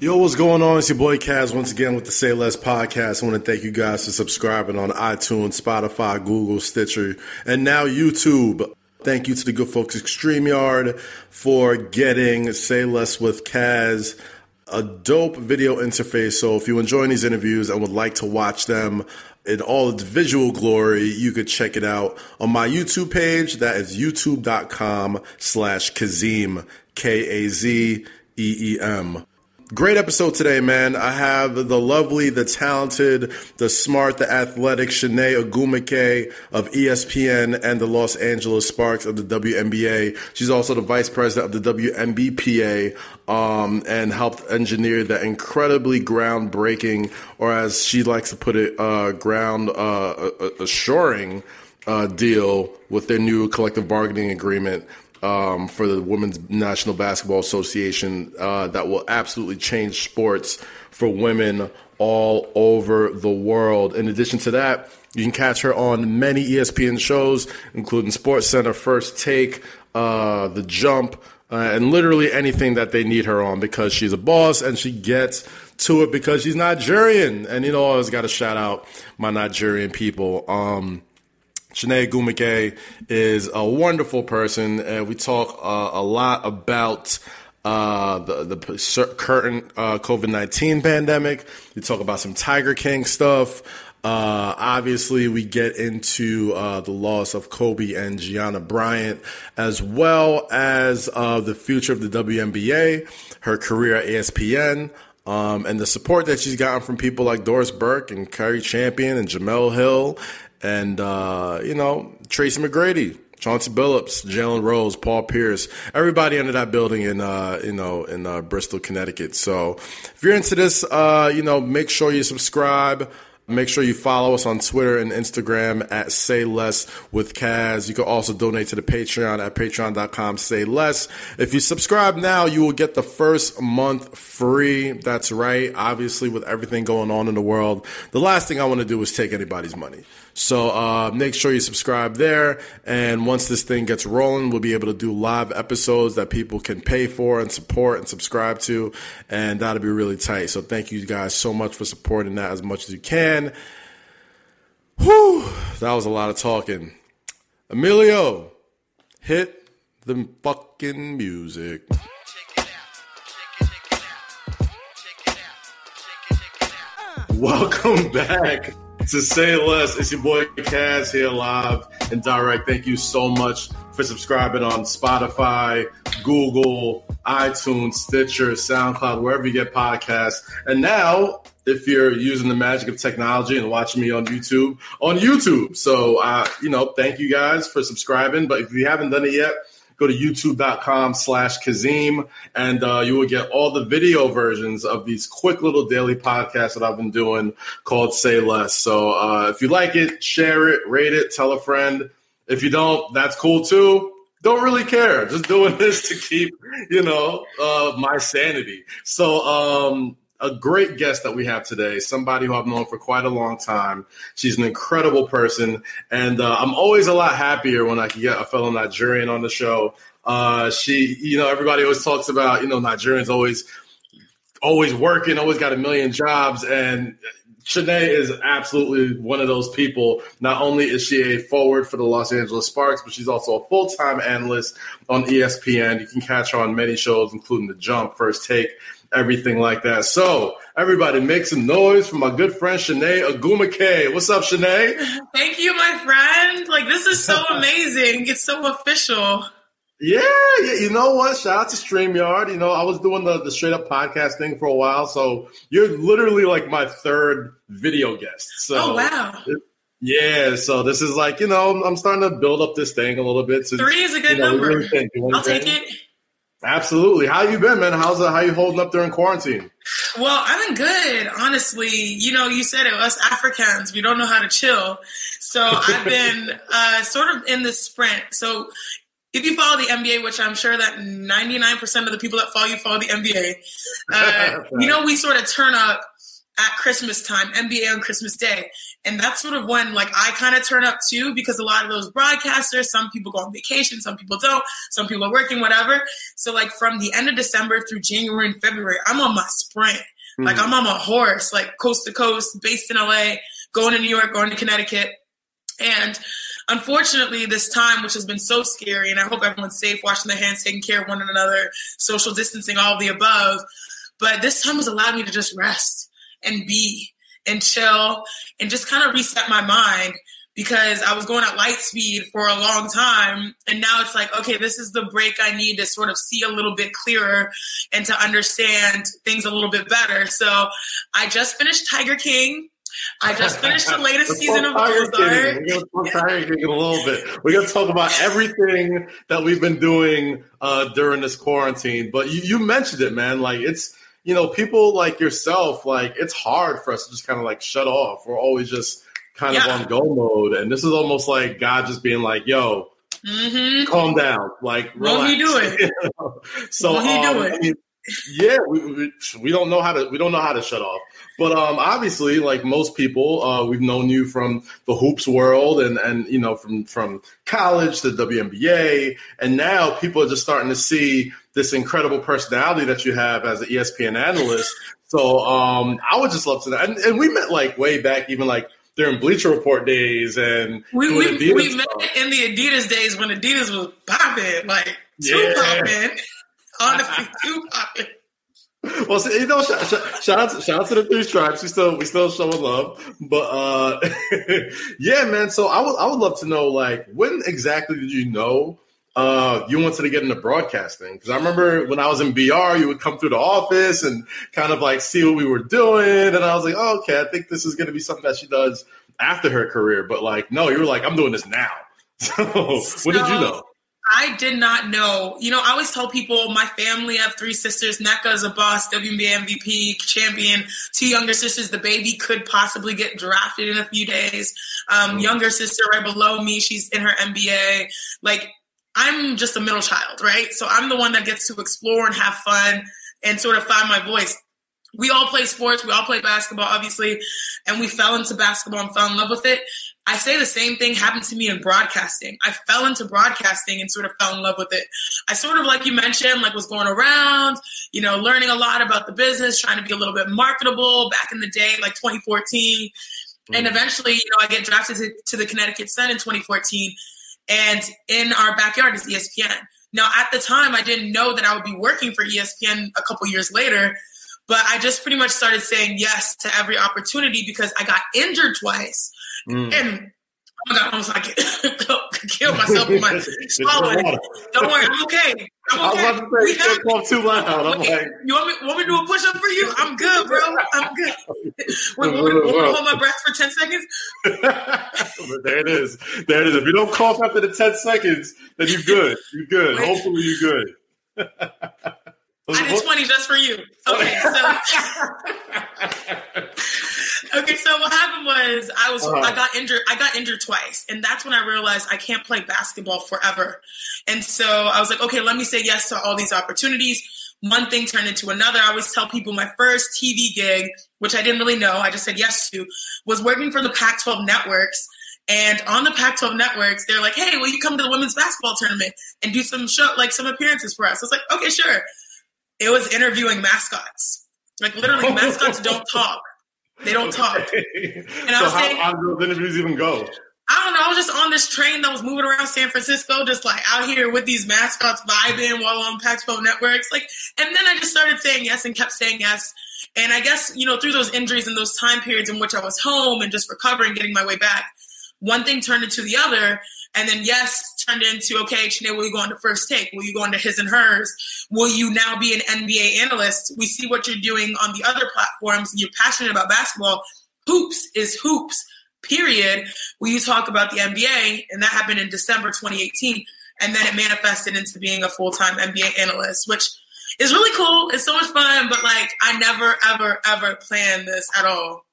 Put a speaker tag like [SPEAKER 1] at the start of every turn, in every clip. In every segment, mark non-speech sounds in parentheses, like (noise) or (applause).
[SPEAKER 1] Yo, what's going on? It's your boy Kaz once again with the Say Less podcast. I want to thank you guys for subscribing on iTunes, Spotify, Google, Stitcher, and now YouTube. Thank you to the good folks at StreamYard for getting Say Less with Kaz a dope video interface. So if you're enjoying these interviews and would like to watch them in all its visual glory, you could check it out on my YouTube page. That is youtube.com slash Kazeem, K-A-Z-E-E-M. Great episode today, man. I have the lovely, the talented, the smart, the athletic Chiney Ogwumike of ESPN and the Los Angeles Sparks of the WNBA. She's also the vice president of the WNBPA um, and helped engineer the incredibly groundbreaking, or as she likes to put it, uh, ground uh, assuring uh, deal with their new collective bargaining agreement um, for the Women's National Basketball Association uh, that will absolutely change sports for women all over the world. In addition to that, you can catch her on many ESPN shows, including Sports Center, First Take, uh, The Jump, uh, and literally anything that they need her on because she's a boss and she gets to it because she's Nigerian. And you know, I always got to shout out my Nigerian people. Um, Chiney Ogwumike is a wonderful person. and we talk uh, a lot about uh, the the current uh, COVID nineteen pandemic. We talk about some Tiger King stuff. Uh, obviously, we get into uh, the loss of Kobe and Gianna Bryant, as well as uh, the future of the WNBA, her career at ESPN, um, and the support that she's gotten from people like Doris Burke and Cari Champion and Jemele Hill and uh, you know Tracy McGrady, Chauncey Billups, Jalen Rose, Paul Pierce, everybody under that building in uh, you know in uh, Bristol, Connecticut. So if you're into this, uh, you know, make sure you subscribe. Make sure you follow us on Twitter and Instagram at Say Less with Kaz. You can also donate to the Patreon at patreon.com say less. If you subscribe now, you will get the first month free. That's right. Obviously, with everything going on in the world, the last thing I want to do is take anybody's money. So uh, make sure you subscribe there. And once this thing gets rolling, we'll be able to do live episodes that people can pay for and support and subscribe to. And that'll be really tight. So thank you guys so much for supporting that as much as you can. Whew, that was a lot of talking. Emilio, hit the fucking music. Welcome back to say less, it's your boy Kaz here live and direct. Thank you so much for subscribing on Spotify, Google, iTunes, Stitcher, SoundCloud, wherever you get podcasts. And now, if you're using the magic of technology and watching me on YouTube, on YouTube. So, uh, you know, thank you guys for subscribing. But if you haven't done it yet, go to youtube.com slash Kazeem and uh, you will get all the video versions of these quick little daily podcasts that I've been doing called Say Less. So uh, if you like it, share it, rate it, tell a friend. If you don't, that's cool too. Don't really care. Just doing (laughs) this to keep, you know, uh, my sanity. So um, a great guest that we have today, somebody who I've known for quite a long time. She's an incredible person, and uh, I'm always a lot happier when I can get a fellow Nigerian on the show. Uh, she, you know, everybody always talks about, you know, Nigerians always, always working, always got a million jobs, and Chiney is absolutely one of those people. Not only is she a forward for the Los Angeles Sparks, but she's also a full time analyst on ESPN. You can catch her on many shows, including The Jump, First Take, everything like that. So, everybody, make some noise for my good friend Chiney Ogwumike. What's up, Chiney? (laughs)
[SPEAKER 2] Thank you, my friend. Like, this is so (laughs) amazing. It's so official.
[SPEAKER 1] Yeah, yeah, you know what? Shout out to StreamYard. You know, I was doing the, the straight up podcast thing for a while. So you're literally like my third video guest. So
[SPEAKER 2] Oh wow.
[SPEAKER 1] Yeah, so this is like, you know, I'm starting to build up this thing a little bit.
[SPEAKER 2] So, Three is a good you know, number. I'll take it.
[SPEAKER 1] Absolutely. How you been, man? How's uh, how you holding up during quarantine?
[SPEAKER 2] Well, I've been good, honestly. You know, you said it. Us Africans, we don't know how to chill. So I've been (laughs) uh, sort of in the sprint. So if you follow the NBA, which I'm sure that 99% of the people that follow you follow the NBA, uh, (laughs) you know, we sort of turn up at Christmas time, NBA on Christmas Day. And that's sort of when like I kind of turn up too, because a lot of those broadcasters, some people go on vacation, some people don't, some people are working, whatever. So like from the end of December through January and February, I'm on my sprint. Mm-hmm. Like I'm on my horse, like coast to coast, based in LA, going to New York, going to Connecticut. And unfortunately, this time, which has been so scary, and I hope everyone's safe, washing their hands, taking care of one another, social distancing, all the above. But this time has allowed me to just rest and be and chill and just kind of reset my mind because I was going at light speed for a long time. And now it's like, okay, this is the break I need to sort of see a little bit clearer and to understand things a little bit better. So I just finished Tiger King. I just finished the latest (laughs) season of Ozark.
[SPEAKER 1] We're gonna talk Tiger King in a little bit. We're gonna talk about everything that we've been doing uh, during this quarantine. But you, you mentioned it, man. Like it's you know, people like yourself, like it's hard for us to just kind of like shut off. We're always just kind yeah. of on go mode, and this is almost like God just being like, "Yo, mm-hmm. calm down, like
[SPEAKER 2] relax. Won't he do it? you know?
[SPEAKER 1] So Won't he um, do it? I mean, yeah, we, we, we don't know how to we don't know how to shut off. But um, obviously, like most people, uh, we've known you from the hoops world, and and you know from from college to WNBA, and now people are just starting to see this incredible personality that you have as an ESPN analyst. So um, I would just love to know. And, and, we met like way back, even like during Bleacher Report days, and
[SPEAKER 2] we we, we met in the Adidas days when Adidas was popping, like too yeah. popping. (laughs) Honestly, too popping.
[SPEAKER 1] Well, see, you know, shout, shout, shout, out, to, shout out to the three stripes. We still, we still showing love, but uh, (laughs) yeah, man. So I would, I would love to know, like, when exactly did you know uh, you wanted to get into broadcasting? Because I remember when I was in BR, you would come through the office and kind of like see what we were doing, and I was like, oh, okay, I think this is going to be something that she does after her career. But like, no, you were like, I'm doing this now. So, (laughs) so what did you know?
[SPEAKER 2] I did not know. You know, I always tell people my family, I have three sisters. Nneka is a boss, WNBA MVP, champion. Two younger sisters. The baby could possibly get drafted in a few days. Um, mm. Younger sister right below me, she's in her MBA. Like I'm just a middle child, right? So I'm the one that gets to explore and have fun and sort of find my voice. We all play sports, we all play basketball, obviously, and we fell into basketball and fell in love with it. I say the same thing happened to me in broadcasting. I fell into broadcasting and sort of fell in love with it. I sort of, like you mentioned, like was going around, you know, learning a lot about the business, trying to be a little bit marketable back in the day, like 2014. Mm. And eventually, you know, I get drafted to, to the Connecticut Sun in 2014 and in our backyard is ESPN. Now, at the time, I didn't know that I would be working for ESPN a couple years later, but I just pretty much started saying yes to every opportunity because I got injured twice. Mm. And I almost like (laughs) kill myself with my (laughs) swallowing. Don't worry, I'm okay. I'm okay. I was about to say,
[SPEAKER 1] don't talk too loud. I'm like,
[SPEAKER 2] you want me, want me to do a push up for you? I'm good, bro. I'm good. Wait, want me, want me to hold my breath for 10 seconds? (laughs)
[SPEAKER 1] there it is. There it is. If you don't cough after the 10 seconds, then you're good. You're good. Wait. Hopefully, you're good.
[SPEAKER 2] I did 20 just for you. Okay, so Okay, so what happened was I was uh-huh. I got injured I got injured twice and that's when I realized I can't play basketball forever. And so I was like, okay, let me say yes to all these opportunities. One thing turned into another. I always tell people my first TV gig, which I didn't really know, I just said yes to, was working for the Pac 12 networks. And on the Pac 12 networks, they're like, hey, will you come to the women's basketball tournament and do some show, like some appearances for us? I was like, okay, sure. It was interviewing mascots. Like literally, mascots don't (laughs) talk. They don't talk. (laughs)
[SPEAKER 1] And I was how, saying, how do those interviews even go?
[SPEAKER 2] I don't know. I was just on this train that was moving around San Francisco, just like out here with these mascots vibing while on Pac-12 networks. Like, and then I just started saying yes and kept saying yes. And I guess, you know, through those injuries and those time periods in which I was home and just recovering, getting my way back, one thing turned into the other. And then yes turned into, okay, Chiney, will you go on to first take? Will you go on to his and hers? Will you now be an NBA analyst? We see what you're doing on the other platforms and you're passionate about basketball. Hoops is hoops, period. Will you talk about the NBA? And that happened in December 2018. And then it manifested into being a full time NBA analyst, which is really cool. It's so much fun, but like I never, ever, ever planned this at all.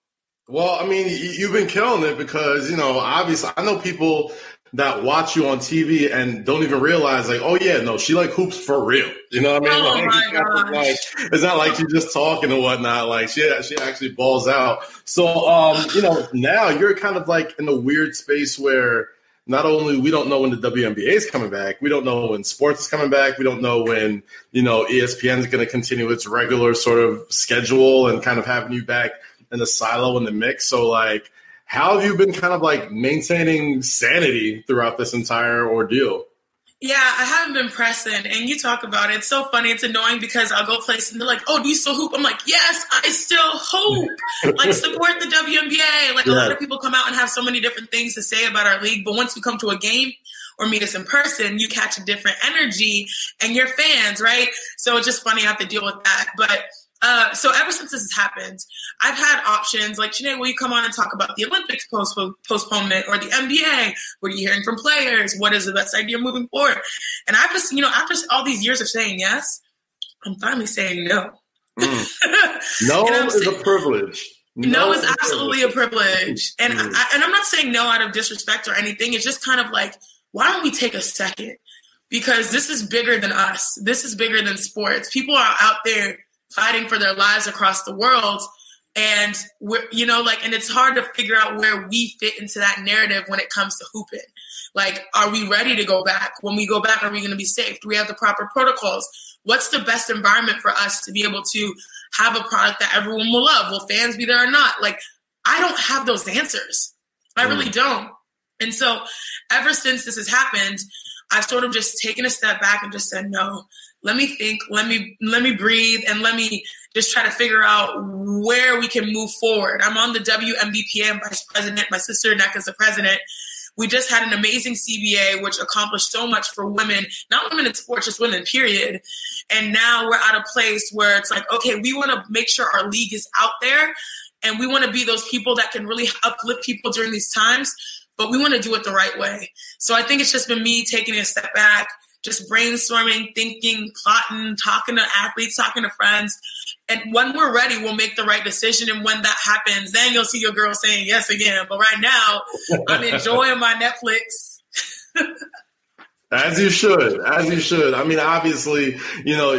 [SPEAKER 1] Well, I mean, you've been killing it because, you know, obviously, I know people that watch you on TV and don't even realize, like, oh yeah, no, she like hoops for real. You know what I mean?
[SPEAKER 2] Oh
[SPEAKER 1] like, like, it's not like she's just talking and whatnot. Like she she actually balls out. So um, you know, now you're kind of like in a weird space where not only we don't know when the WNBA is coming back, we don't know when sports is coming back, we don't know when you know ESPN is going to continue its regular sort of schedule and kind of having you back in the silo in the mix. So like how have you been kind of like maintaining sanity throughout this entire ordeal?
[SPEAKER 2] Yeah, I haven't been pressing, and you talk about it. It's so funny. It's annoying because I'll go places and they're like, "Oh, do you still hoop?" I'm like, "Yes, I still hoop." (laughs) like support the WNBA. Like yeah. a lot of people come out and have so many different things to say about our league, but once you come to a game or meet us in person, you catch a different energy, and you're fans, right? So it's just funny I have to deal with that, but uh, so ever since this has happened, I've had options like, Chiney, will you come on and talk about the Olympics post- postponement or the NBA? What are you hearing from players? What is the best idea moving forward? And I've just, you know, after all these years of saying yes, I'm finally saying no.
[SPEAKER 1] Mm. (laughs) No is saying, a privilege.
[SPEAKER 2] No, no is absolutely a privilege. And, mm. I, and I'm not saying no out of disrespect or anything. It's just kind of like, why don't we take a second? Because this is bigger than us. This is bigger than sports. People are out there fighting for their lives across the world. And we're you know like and it's hard to figure out where we fit into that narrative when it comes to hooping. Like are we ready to go back? When we go back are we going to be safe? Do we have the proper protocols? What's the best environment for us to be able to have a product that everyone will love? Will fans be there or not? Like i don't have those answers. I really mm. don't. And so ever since this has happened i've sort of just taken a step back and just said no let me think let me let me breathe and let me just try to figure out where we can move forward. I'm on the WNBPA vice president my sister Nneka's the president. We just had an amazing cba which accomplished so much for women not women in sports just women period. And now we're at a place where it's like okay we want to make sure our league is out there and we want to be those people that can really uplift people during these times but we want to do it the right way. So i think it's just been me taking a step back just brainstorming, thinking, plotting, talking to athletes, talking to friends. And when we're ready, we'll make the right decision. And when that happens, then you'll see your girl saying yes again. But right now, I'm (laughs) enjoying my Netflix.
[SPEAKER 1] as you should, as you should. I mean, obviously, you know,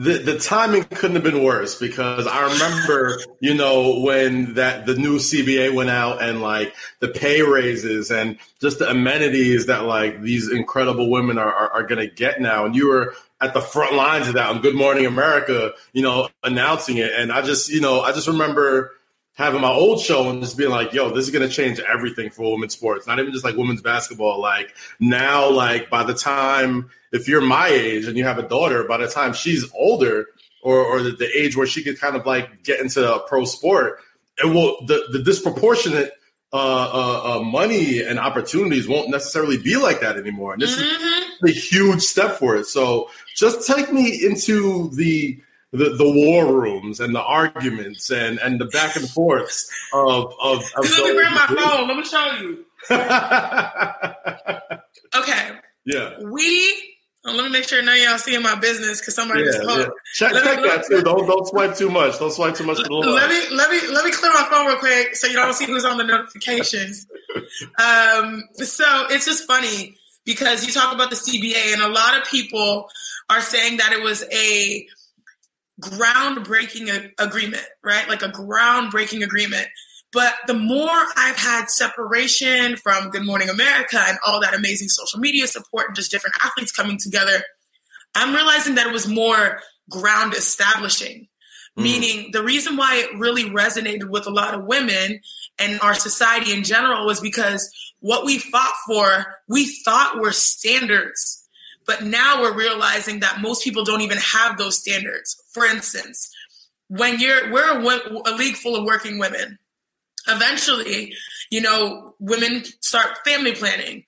[SPEAKER 1] the the timing couldn't have been worse because I remember, (laughs) you know, when that the new CBA went out and like the pay raises and just the amenities that like these incredible women are are, are going to get now, and you were at the front lines of that on Good Morning America, you know, announcing it, and I just, you know, I just remember having my old show and just being like, yo, this is going to change everything for women's sports. Not even just like women's basketball. Like now, like by the time, if you're my age and you have a daughter, by the time she's older or, or the, the age where she could kind of like get into a pro sport, it will, the, the disproportionate uh, uh, uh, money and opportunities won't necessarily be like that anymore. And this mm-hmm. is a huge step for it. So just take me into the the, the war rooms and the arguments and, and the back and forths of of. of
[SPEAKER 2] let me grab my phone. Let me show you. (laughs) okay.
[SPEAKER 1] Yeah.
[SPEAKER 2] We. Oh, let me make sure none of y'all seeing my business because somebody yeah, just
[SPEAKER 1] called. Yeah. Check, check me, that too. Don't don't swipe too much. Don't swipe too much. The
[SPEAKER 2] let me let me let me clear my phone real quick so you don't see who's on the notifications. (laughs) um, so it's just funny because you talk about the CBA and a lot of people are saying that it was a groundbreaking agreement, right? Like a groundbreaking agreement. But the more I've had separation from Good Morning America and all that amazing social media support and just different athletes coming together, I'm realizing that it was more ground establishing. Mm. Meaning, the reason why it really resonated with a lot of women and our society in general was because what we fought for, we thought were standards but now we're realizing that most people don't even have those standards. For instance, when you're we're a, a league full of working women, eventually, you know, women start family planning.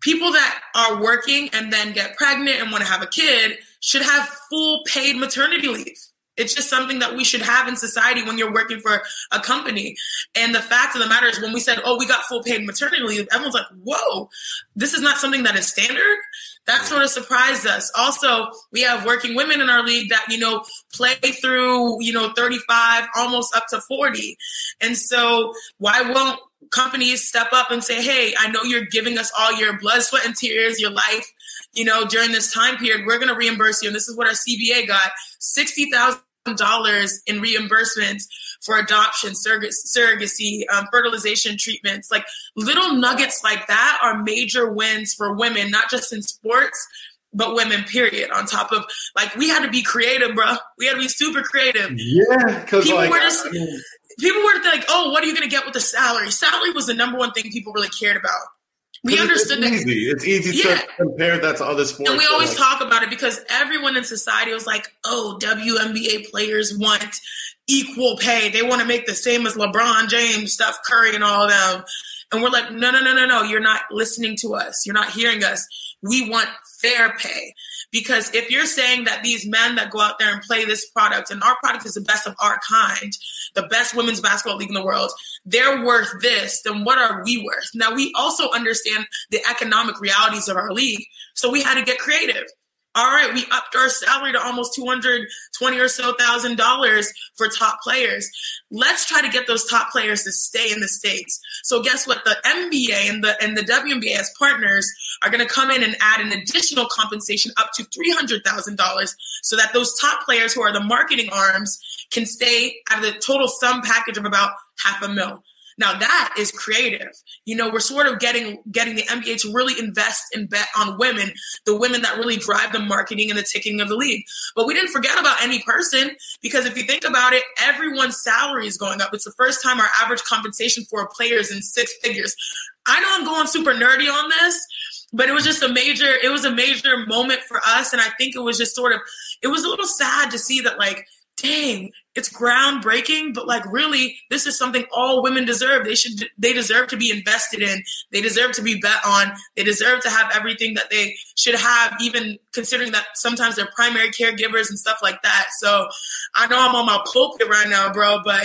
[SPEAKER 2] People that are working and then get pregnant and want to have a kid should have full paid maternity leave. It's just something that we should have in society when you're working for a company. And the fact of the matter is, when we said, oh, we got full paid maternity leave, everyone's like, whoa, this is not something that is standard. That sort of surprised us. Also, we have working women in our league that, you know, play through, you know, 35, almost up to 40. And so why won't companies step up and say, hey, I know you're giving us all your blood, sweat, and tears, your life, you know, during this time period. We're going to reimburse you. And this is what our CBA got $60,000 in reimbursements for adoption, surrogacy, um, fertilization treatments. Like little nuggets like that are major wins for women, not just in sports, but women, period. On top of like, we had to be creative, bro. We had to be super creative.
[SPEAKER 1] Yeah, because people like, were just.
[SPEAKER 2] I mean, people were like, "Oh, what are you going to get with the salary?" Salary was the number one thing people really cared about. We understood
[SPEAKER 1] it's that easy. It's easy yeah. to compare that to other sports.
[SPEAKER 2] And we always like, talk about it because everyone in society was like, "Oh, WNBA players want equal pay. They want to make the same as LeBron James, Steph Curry, and all of them." And we're like, "No, no, no, no, no. You're not listening to us. You're not hearing us. We want fair pay." Because if you're saying that these men that go out there and play this product, and our product is the best of our kind, the best women's basketball league in the world, they're worth this, then what are we worth? Now, we also understand the economic realities of our league. So we had to get creative. All right, we upped our salary to almost 220 or so thousand dollars for top players. Let's try to get those top players to stay in the States. So guess what? The NBA and the and the WNBA as partners are to come in and add an additional compensation up to $300,000 so that those top players who are the marketing arms can stay at the total sum package of about half a mil. Now that is creative. You know, we're sort of getting getting the NBA to really invest and bet on women, the women that really drive the marketing and the ticking of the league. But we didn't forget about any person because if you think about it, everyone's salary is going up. It's the first time our average compensation for a player is in six figures. I know I'm going super nerdy on this, but it was just a major it was a major moment for us and i think it was just sort of it was a little sad to see that like dang, it's groundbreaking, but like really, this is something all women deserve. They should, they deserve to be invested in. They deserve to be bet on. They deserve to have everything that they should have, even considering that sometimes they're primary caregivers and stuff like that. So I know I'm on my pulpit right now, bro, but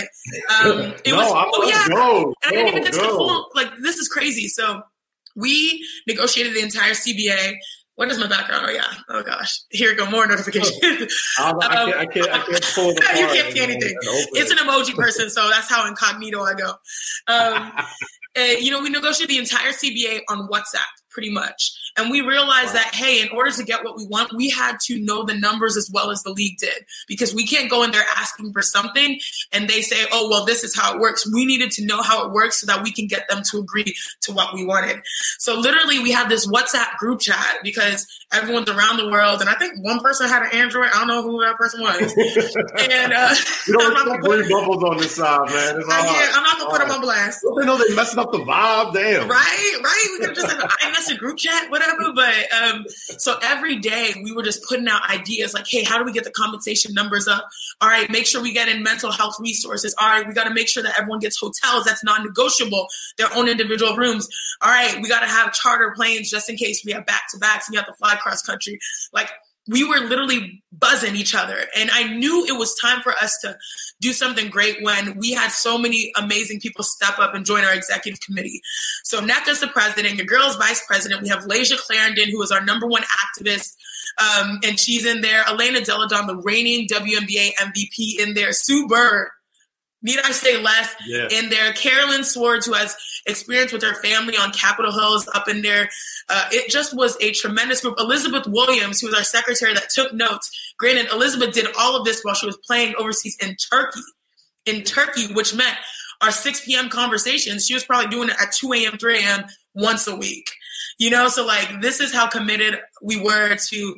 [SPEAKER 2] um, it no, was, oh yeah, go, and I didn't even get to the full, like, this is crazy. So we negotiated the entire CBA. What is my background? Oh yeah. Oh gosh. Here go. More notification. um, I, can't, I, can't, I can't pull the (laughs) You can't see anything. It's an emoji person, so that's how incognito I go. Um, (laughs) and, you know, we negotiated the entire CBA on WhatsApp pretty much. And we realized that, hey, in order to get what we want, we had to know the numbers as well as the league did because we can't go in there asking for something and they say, oh, well, this is how it works. We needed to know how it works so that we can get them to agree to what we wanted. So literally, we had this WhatsApp group chat because everyone's around the world. And I think one person had an Android. I don't know who that person was. (laughs) and uh,
[SPEAKER 1] you don't (laughs) I'm not put bubbles on this side, man. It's
[SPEAKER 2] yeah, I'm not gonna put them on blast.
[SPEAKER 1] They know they're messing up the vibe. Damn.
[SPEAKER 2] Right, right. We could have just a group chat, whatever. But um, so every day we were just putting out ideas like, hey, how do we get the compensation numbers up? All right, make sure we get in mental health resources. All right, we got to make sure that everyone gets hotels. That's non-negotiable. Their own individual rooms. All right, we got to have charter planes just in case we have back to backs and you have to fly cross country. Like we were literally buzzing each other. And I knew it was time for us to do something great when we had so many amazing people step up and join our executive committee. So Nneka's the president, your girl's vice president. We have Layshia Clarendon, who is our number one activist. Um, and she's in there. Elena Delle Donne, the reigning WNBA MVP in there. Sue Bird, need I say less? Yeah. In there, Carolyn Swords, who has experience with her family on Capitol Hills up in there. Uh, it just was a tremendous group. Elizabeth Williams, who was our secretary that took notes. Granted, Elizabeth did all of this while she was playing overseas in Turkey. In Turkey, which meant our 6 p.m. conversations, she was probably doing it at 2 a.m., 3 a.m. once a week. You know, so like this is how committed we were to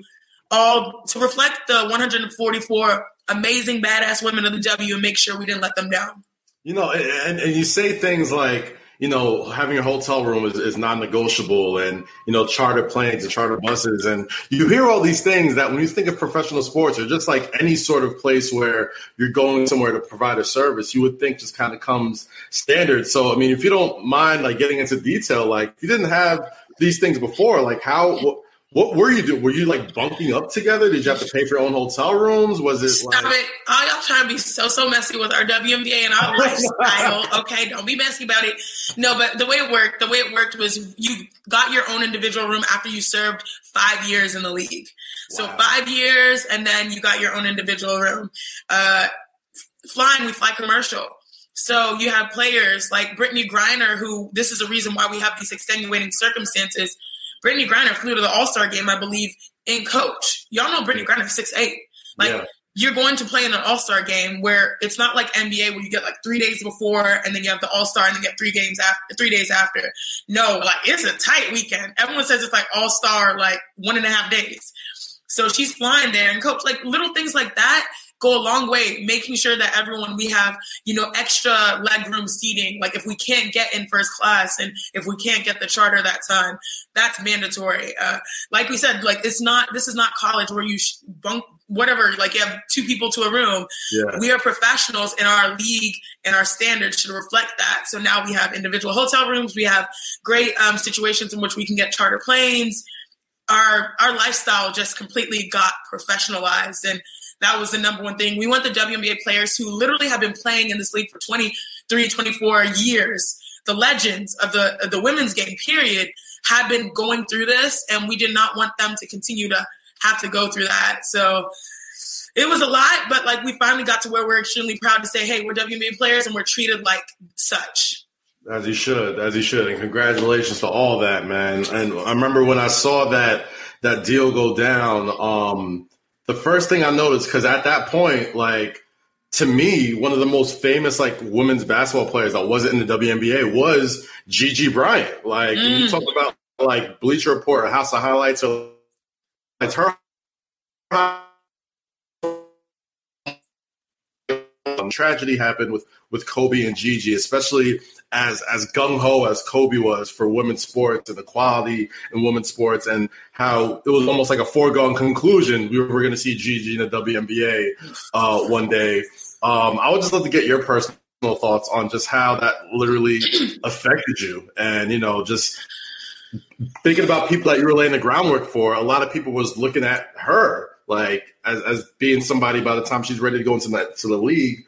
[SPEAKER 2] all to reflect the 144 amazing badass women of the W and make sure we didn't let them down.
[SPEAKER 1] You know, and, and you say things like, you know, having a hotel room is, is non-negotiable and, you know, charter planes and charter buses. And you hear all these things that when you think of professional sports or just like any sort of place where you're going somewhere to provide a service, you would think just kind of comes standard. So, I mean, if you don't mind like getting into detail, like if you didn't have these things before, like how, what were you doing? Were you like bunking up together? Did you have to pay for your own hotel rooms? Was it
[SPEAKER 2] Stop like it. All y'all trying to be so so messy with our WNBA and our (laughs) lifestyle. okay, don't be messy about it. No, but the way it worked, the way it worked was you got your own individual room after you served five years in the league. So five years and then you got your own individual room. Uh flying, we fly commercial. So you have players like Brittney Griner, who this is a reason why we have these extenuating circumstances. Brittney Griner flew to the All Star game, I believe, in coach. Y'all know Brittney Griner, six eight. Like yeah. you're going to play in an All Star game where it's not like NBA where you get like three days before and then you have the All Star and then you get three games after, three days after. No, like it's a tight weekend. Everyone says it's like All Star, like one and a half days. So she's flying there and coach like little things like that go a long way making sure that everyone we have you know extra legroom seating. Like if we can't get in first class and if we can't get the charter that time that's mandatory. Uh, like we said like it's not this is not college where you bunk whatever like you have two people to a room. Yeah. we are professionals and our league and our standards should reflect that. So now we have individual hotel rooms. We have great um, situations in which we can get charter planes. Our our lifestyle just completely got professionalized and that was the number one thing. We want the WNBA players who literally have been playing in this league for 23, 24 years, the legends of the of the women's game period have been going through this and we did not want them to continue to have to go through that. So it was a lot, but like we finally got to where we're extremely proud to say, hey, we're WNBA players and we're treated like such.
[SPEAKER 1] As you should, as you should, and congratulations to all that, man. And I remember when I saw that that deal go down. Um, the first thing I noticed because at that point, like to me, one of the most famous like women's basketball players that wasn't in the WNBA was Gigi Bryant. Like mm. when you mm. talk about like Bleacher Report or House of Highlights, or it's her tragedy happened with with Kobe and Gigi, especially as as gung ho as Kobe was for women's sports and equality in women's sports, and how it was almost like a foregone conclusion we were going to see Gigi in the WNBA uh, one day. Um, I would just love to get your personal thoughts on just how that literally (clears throat) affected you, and you know, just thinking about people that you were laying the groundwork for. A lot of people was looking at her like as, as being somebody by the time she's ready to go into that to the league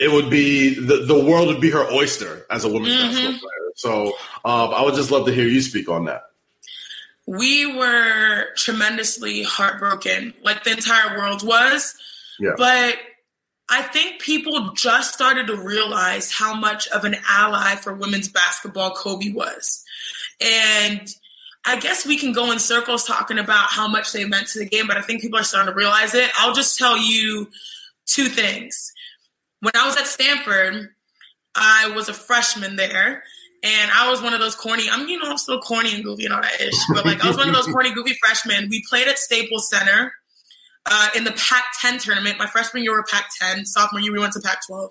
[SPEAKER 1] it would be the, the world would be her oyster as a women's mm-hmm. basketball player. So um, I would just love to hear you speak on that.
[SPEAKER 2] We were tremendously heartbroken, like the entire world was. Yeah. But I think people just started to realize how much of an ally for women's basketball Kobe was. And I guess we can go in circles talking about how much they meant to the game, but I think people are starting to realize it. I'll just tell you two things when I was at Stanford, I was a freshman there. And I was one of those corny, I'm, you know, I'm still corny and goofy and all that ish, but like I was one of those (laughs) corny, goofy freshmen. We played at Staples Center uh, in the Pac 10 tournament. My freshman year, we were Pac 10. Sophomore year, we went to Pac 12.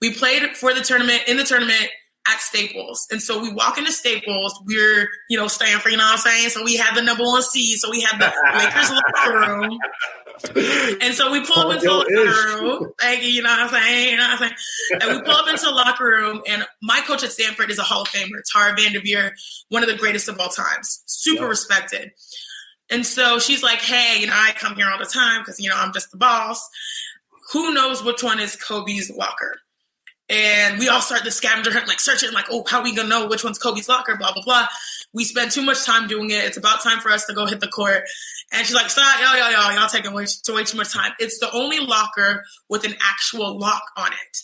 [SPEAKER 2] We played for the tournament, in the tournament at Staples. And so we walk into Staples, we're, you know, Stanford, you know what I'm saying? So we had the number one seed. So we had the (laughs) Lakers locker room and so we pull up into the locker room. Thank you, you know what I'm saying? You know what I'm saying? And we pull up into the locker room, and my coach at Stanford is a Hall of Famer, Tara Vanderveer, one of the greatest of all times, super yep. respected. And so she's like, hey, you know, I come here all the time because, you know, I'm just the boss. Who knows which one is Kobe's locker? And we all start the scavenger hunt, like searching, like, oh, how we gonna know which one's Kobe's locker? Blah blah blah. We spend too much time doing it. It's about time for us to go hit the court. And she's like, stop, y'all, y'all, y'all, y'all taking way, too, way too much time. It's the only locker with an actual lock on it.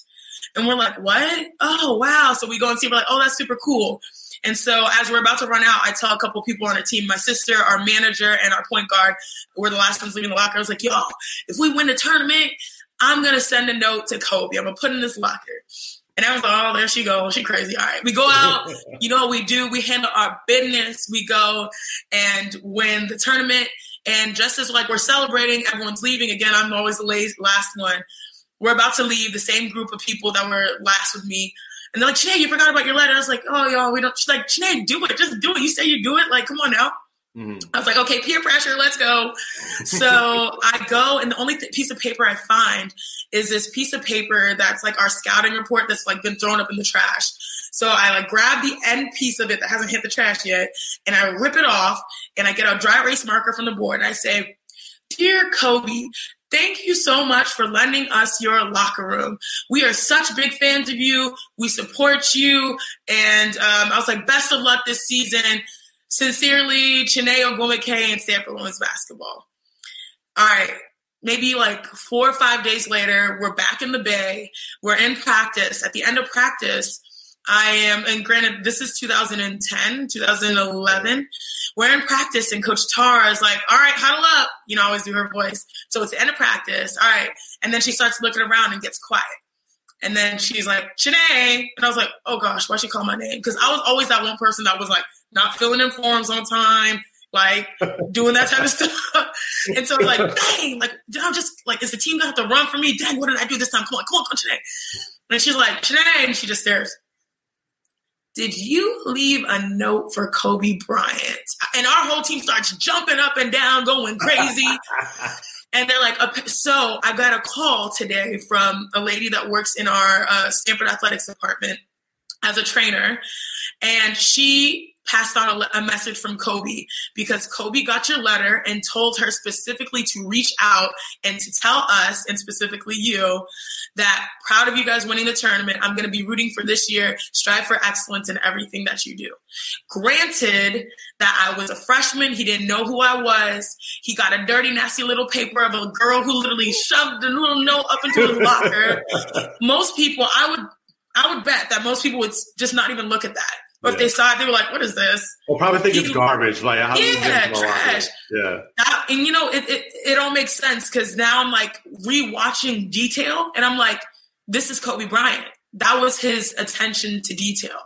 [SPEAKER 2] And we're like, what? Oh, wow. So we go and see, we're like, oh, that's super cool. And so as we're about to run out, I tell a couple people on the team, my sister, our manager, and our point guard, we're the last ones leaving the locker. I was like, y'all, if we win the tournament, I'm gonna send a note to Kobe. I'm gonna put in this locker. And I was like, oh, there she goes. She crazy. All right. We go out. (laughs) you know what we do? We handle our business. We go and win the tournament. And just as like we're celebrating, everyone's leaving. Again, I'm always the last one. We're about to leave. The same group of people that were last with me. And they're like, Sinead, you forgot about your letter. I was like, oh, y'all, we don't. She's like, Sinead, do it. Just do it. You say you do it. Like, come on now. Mm-hmm. I was like, okay, peer pressure, let's go. So (laughs) I go, and the only th- piece of paper I find is this piece of paper that's like our scouting report that's like been thrown up in the trash. So I like grab the end piece of it that hasn't hit the trash yet, and I rip it off, and I get a dry erase marker from the board, and I say, Dear Kobe, Thank you so much for lending us your locker room. We are such big fans of you. We support you. And um, I was like, best of luck this season. Sincerely, Chiney Ogwumike and Stanford Women's Basketball. All right. maybe like four or five days later, we're back in the Bay. We're in practice. At the end of practice, I am, and granted, this is 2010, 2011. We're in practice, and Coach Tara is like, All right, huddle up. You know, I always do her voice. So it's the end of practice. All right. And then she starts looking around and gets quiet. And then she's like, Chiney. And I was like, Oh gosh, why she call my name? Because I was always that one person that was like, not filling in forms on time, like (laughs) doing that type of stuff. and so I was like, dang, like, did I just like, is the team gonna have to run for me? Dang, what did I do this time? Come on, come on, come on, Chiney. And she's like, Chiney, and she just stares did you leave a note for Kobe Bryant? And our whole team starts jumping up and down, going crazy. (laughs) and they're like, so I got a call today from a lady that works in our uh, Stanford athletics department as a trainer. And she passed on a, a, message from Kobe because Kobe got your letter and told her specifically to reach out and to tell us, and specifically you, that proud of you guys winning the tournament. I'm going to be rooting for this year. Strive for excellence in everything that you do. Granted that I was a freshman, he didn't know who I was. He got a dirty, nasty little paper of a girl who literally shoved a little note up into his locker. (laughs) most people, I would I would bet that most people would just not even look at that. But yeah. they saw it, they were like, "What is this?"
[SPEAKER 1] Well, probably think it's garbage. Like, how
[SPEAKER 2] yeah, trash.
[SPEAKER 1] Yeah,
[SPEAKER 2] and you know, it it, it all makes sense because now I'm like rewatching detail, and I'm like, "This is Kobe Bryant." That was his attention to detail,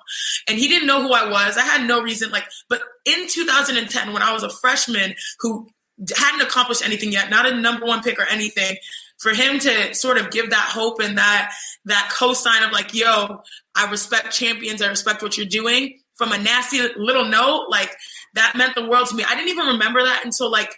[SPEAKER 2] and he didn't know who I was. I had no reason, like, but in 2010, when I was a freshman who hadn't accomplished anything yet, not a number one pick or anything, for him to sort of give that hope and that that co-sign of like, yo, I respect champions, I respect what you're doing from a nasty little note, like that meant the world to me. I didn't even remember that until like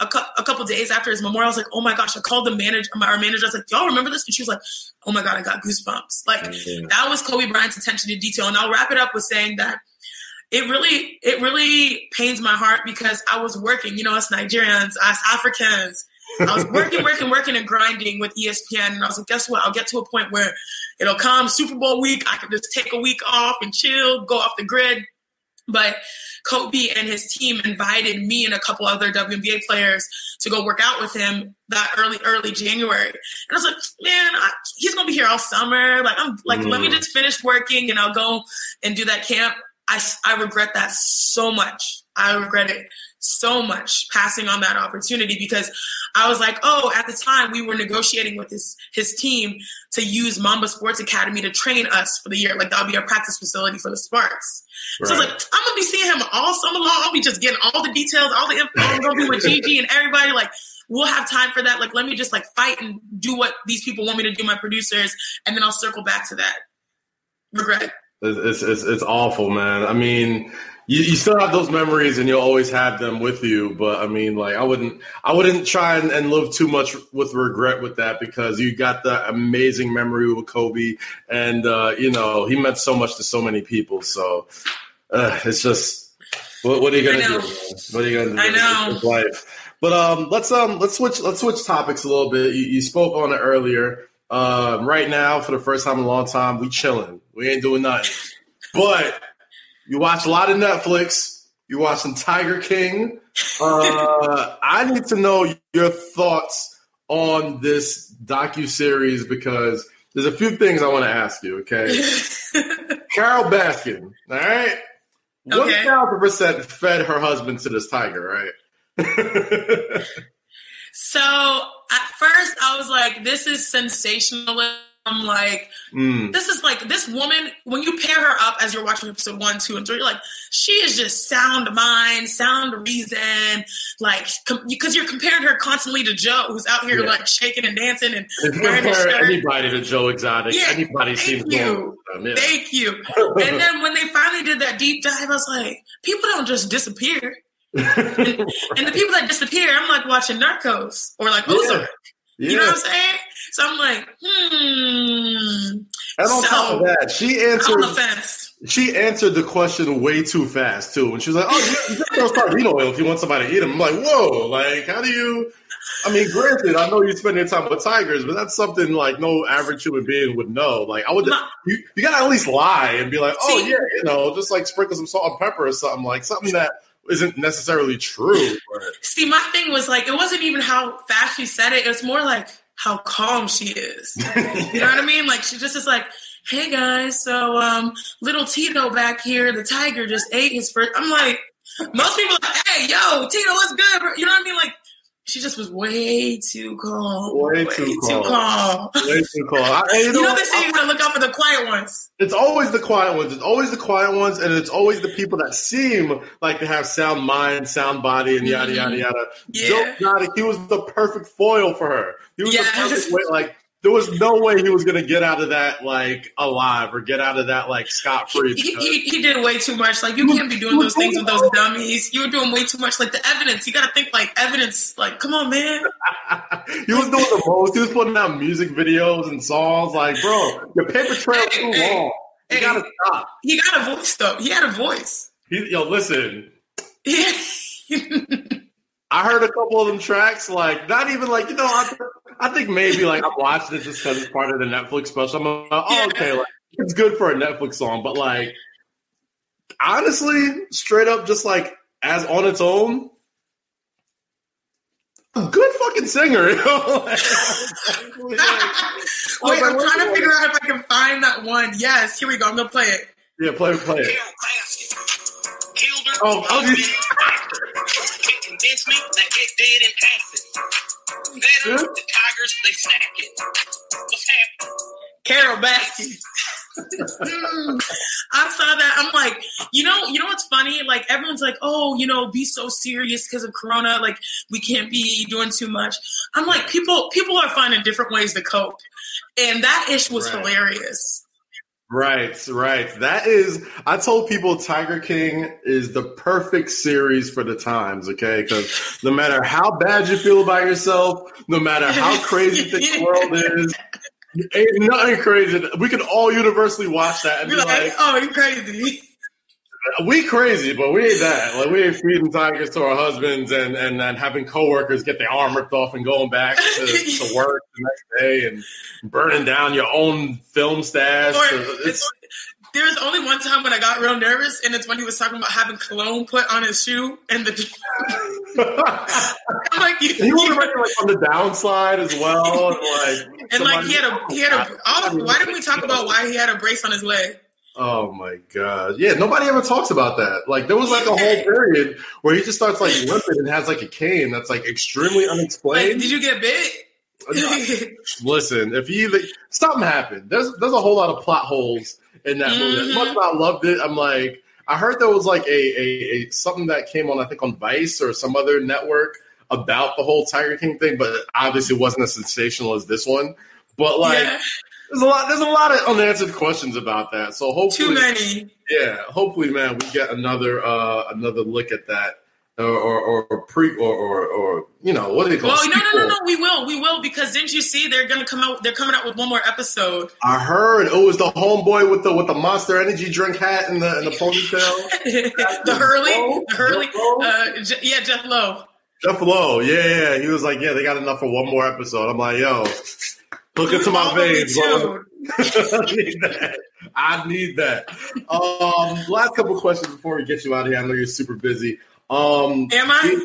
[SPEAKER 2] a, cu- a couple days after his memorial. I was like, oh my gosh, I called the manager, our manager. I was like, y'all remember this? And she was like, oh my God, I got goosebumps. Like mm-hmm. that was Kobe Bryant's attention to detail. And I'll wrap it up with saying that it really, it really pains my heart because I was working, you know, us Nigerians, us Africans, I was working, working, working, and grinding with ESPN. And I was like, guess what? I'll get to a point where it'll come Super Bowl week. I can just take a week off and chill, go off the grid. But Kobe and his team invited me and a couple other WNBA players to go work out with him that early, early January. And I was like, man, I, he's gonna be here all summer. Like, I'm like, mm. let me mm. just finish working and I'll go and do that camp. I, I regret that so much. I regret it so much passing on that opportunity because I was like, oh, at the time we were negotiating with his his team to use Mamba Sports Academy to train us for the year. Like that'll be our practice facility for the Sparks. Right. So I was like, I'm gonna be seeing him all summer long. I'll be just getting all the details, all the info. I'm gonna be with Gigi and everybody. Like we'll have time for that. Like let me just like fight and do what these people want me to do, my producers, and then I'll circle back to that. Regret.
[SPEAKER 1] It's, it's, it's awful, man. I mean, you, you still have those memories and you'll always have them with you. But I mean, like I wouldn't, I wouldn't try and, and live too much with regret with that because you got that amazing memory with Kobe, and uh, you know he meant so much to so many people. So uh, it's just, what, what, are you gonna do? What are you gonna do?
[SPEAKER 2] I know.
[SPEAKER 1] Life. But um, let's um, let's switch let's switch topics a little bit. You, you spoke on it earlier. Uh, right now, for the first time in a long time, we chilling. We ain't doing nothing. (laughs) But you watch a lot of Netflix. You watch some Tiger King. Uh, (laughs) I need to know your thoughts on this docu series because there's a few things I want to ask you. Okay, (laughs) Carole Baskin. All right, one thousand percent fed her husband to this tiger, right? (laughs)
[SPEAKER 2] so at first I was like, "This is sensationalism." I'm like, mm. this is like this woman. When you pair her up as you're watching episode one, two, and three, you're like, she is just sound mind, sound reason. Like, because com- you're comparing her constantly to Joe, who's out here yeah. like shaking and dancing and
[SPEAKER 1] if wearing compare anybody to Joe Exotic, yeah, anybody seems
[SPEAKER 2] you. Yeah. Thank you. and then when they finally did that deep dive, I was like, people don't just disappear. and, (laughs) and, the people that disappear, I'm like watching Narcos or like Ozark. Yeah. You know what I'm saying? So I'm like, hmm.
[SPEAKER 1] And on
[SPEAKER 2] so,
[SPEAKER 1] top of that, she answered. She answered the question way too fast too. And she was like, "Oh, you can sardine oil if you want somebody to eat them." I'm like, "Whoa! Like, how do you?" I mean, granted, I know you spend your time with tigers, but that's something like no average human being would know. Like, I would, My, you, you gotta at least lie and be like, "Oh see, yeah, you know, just like sprinkle some salt and pepper or something like something that isn't necessarily true. But.
[SPEAKER 2] See, my thing was like, it wasn't even how fast she said it. It's more like how calm she is. (laughs) you know what I mean? Like she just is like, hey guys, so um, little Tito back here, the tiger just ate his first. I'm like, most people are like, hey, yo, Tito, what's good? Bro? You know what I mean? Like she just was way too calm.
[SPEAKER 1] Way,
[SPEAKER 2] Way
[SPEAKER 1] too
[SPEAKER 2] too
[SPEAKER 1] calm.
[SPEAKER 2] calm.
[SPEAKER 1] Way too calm. I, (laughs) you
[SPEAKER 2] You
[SPEAKER 1] know,
[SPEAKER 2] know they say you gotta look out for the quiet ones.
[SPEAKER 1] It's always the quiet ones. It's always the quiet ones, and it's always the people that seem like they have sound mind, sound body, and yada yada
[SPEAKER 2] Mhm.
[SPEAKER 1] yada.
[SPEAKER 2] Yeah.
[SPEAKER 1] Joe Exotic, he was the perfect foil for her. He was
[SPEAKER 2] Yes.
[SPEAKER 1] the perfect way. Like there was no way he was gonna get out of that like alive or get out of that like scot free.
[SPEAKER 2] He, he, he did way too much. Like you can't be doing those things with those dummies. You were doing way too much. Like the evidence, you gotta think like evidence. Like, come on, man. (laughs)
[SPEAKER 1] he was doing the most. He was putting out music videos and songs. Like, bro, your paper trail
[SPEAKER 2] Hey,
[SPEAKER 1] too
[SPEAKER 2] hey,
[SPEAKER 1] long. You
[SPEAKER 2] hey.
[SPEAKER 1] gotta stop.
[SPEAKER 2] He got a voice though. He had a voice.
[SPEAKER 1] He, yo, listen. (laughs)
[SPEAKER 2] Yeah.
[SPEAKER 1] I heard a couple of them tracks, like not even like you know. I, I think maybe like I'm watching it just because it's part of the Netflix special. I'm like, oh, okay, like it's good for a Netflix song, but like honestly, straight up, just like as on its own, a good fucking singer. (laughs) you know? Like, (laughs)
[SPEAKER 2] Wait,
[SPEAKER 1] like,
[SPEAKER 2] I'm trying to
[SPEAKER 1] going
[SPEAKER 2] figure out if I can find that one. Yes, here we go. I'm gonna play it.
[SPEAKER 1] yeah, play it, play it.
[SPEAKER 3] Hell basket. Killed her.
[SPEAKER 1] Oh, oh,
[SPEAKER 3] loved
[SPEAKER 1] you-
[SPEAKER 3] it. Can't convince me that it didn't happen. Veterans,
[SPEAKER 1] Yeah.
[SPEAKER 3] the Tigers, they snack it. What's happening?
[SPEAKER 2] Carole Baskin. Mm. (laughs) I saw that. I'm like, you know, you know what's funny? Like everyone's like, oh, you know, be so serious because of Corona. Like we can't be doing too much. I'm like, people, people are finding different ways to cope, and that ish was
[SPEAKER 1] Right.
[SPEAKER 2] hilarious.
[SPEAKER 1] Right, right. That is, I told people Tiger King is the perfect series for the times, okay? Because no matter how bad you feel about yourself, no matter how crazy the (laughs) world is, ain't nothing crazy. We can all universally watch that and
[SPEAKER 2] You're
[SPEAKER 1] be
[SPEAKER 2] like,
[SPEAKER 1] like,
[SPEAKER 2] oh, you crazy.
[SPEAKER 1] We crazy, but we ain't that. Like, we ain't feeding tigers to our husbands and, and, and having coworkers get their arm ripped off and going back to, to (laughs) work the next day and burning down your own film stash.
[SPEAKER 2] Or
[SPEAKER 1] It's-
[SPEAKER 2] it's, there's only one time when I got real nervous, and it's when he was talking about having cologne put on his shoe, and the (laughs) I'm like, you,
[SPEAKER 1] was (laughs) already like on the downside as well, and like
[SPEAKER 2] and like he had a he had a. Oh, why didn't we talk about why he had a brace on his leg?
[SPEAKER 1] Oh my god! Yeah, nobody ever talks about that. Like there was like a whole (laughs) period where he just starts like limping and has like a cane that's like extremely
[SPEAKER 2] Like,
[SPEAKER 1] unexplained.
[SPEAKER 2] did you get bit? (laughs)
[SPEAKER 1] Listen, if you something happened, there's there's a whole lot of plot holes in that movie. As
[SPEAKER 2] Mhm.
[SPEAKER 1] much as I loved it, I'm like, I heard there was like a, a, a something that came on, I think on Vice or some other network about the whole Tiger King thing, but obviously it wasn't as sensational as this one. But like,
[SPEAKER 2] yeah,
[SPEAKER 1] there's a lot, there's a lot of unanswered questions about that. So hopefully,
[SPEAKER 2] too many.
[SPEAKER 1] yeah, hopefully, man, we get another uh another look at that, or or, or pre or, or or you know what do they call?
[SPEAKER 2] Well, no, no, no, no. We will, we will, because didn't you see they're gonna come out? They're coming out with one more episode.
[SPEAKER 1] I heard it was the homeboy with the with the Monster Energy drink hat and the and the ponytail. (laughs)
[SPEAKER 2] the Hurley,
[SPEAKER 1] Lowe?
[SPEAKER 2] the Hurley, uh, Je- yeah, Jeff Lowe.
[SPEAKER 1] Jeff Lowe, yeah, yeah, he was like, yeah, they got enough for one more episode. I'm like, yo, look into my veins, bro. (laughs) I need that. I need that. Um, last couple questions before we get you out of here. I know you're super busy. Um,
[SPEAKER 2] Am I?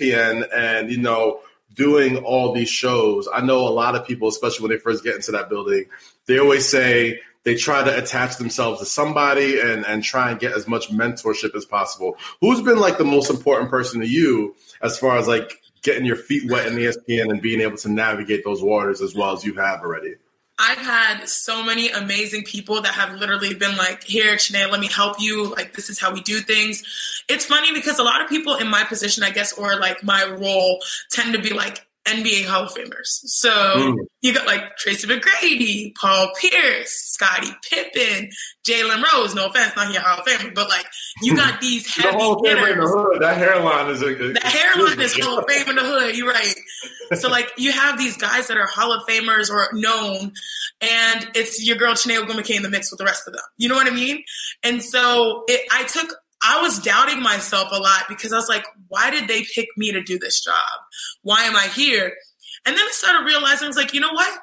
[SPEAKER 1] ESPN and you know doing all these shows. I know a lot of people, especially when they first get into that building, they always say they try to attach themselves to somebody and and try and get as much mentorship as possible. Who's been like the most important person to you as far as like getting your feet wet in the ESPN and being able to navigate those waters as well as you have already?
[SPEAKER 2] I've had so many amazing people that have literally been like, here, Chiney, let me help you. Like, this is how we do things. It's funny because a lot of people in my position, I guess, or like my role, tend to be like NBA Hall of Famers. So
[SPEAKER 1] Mm.
[SPEAKER 2] you got like Tracy McGrady, Paul Pierce, Scottie Pippen, Jalen Rose. No offense, not your Hall of Famer, but like you (laughs) got these
[SPEAKER 1] The
[SPEAKER 2] heavy
[SPEAKER 1] whole thing in the hood, that hairline is a,
[SPEAKER 2] The hairline is Hall of (laughs) Fame in the hood. You're right. So like you have these guys that are Hall of Famers or known, and it's your girl Chiney Ogwumike in the mix with the rest of them. You know what I mean? And so it, I took. I was doubting myself a lot because I was like, why did they pick me to do this job? Why am I here? And then I started realizing, I was like, you know what?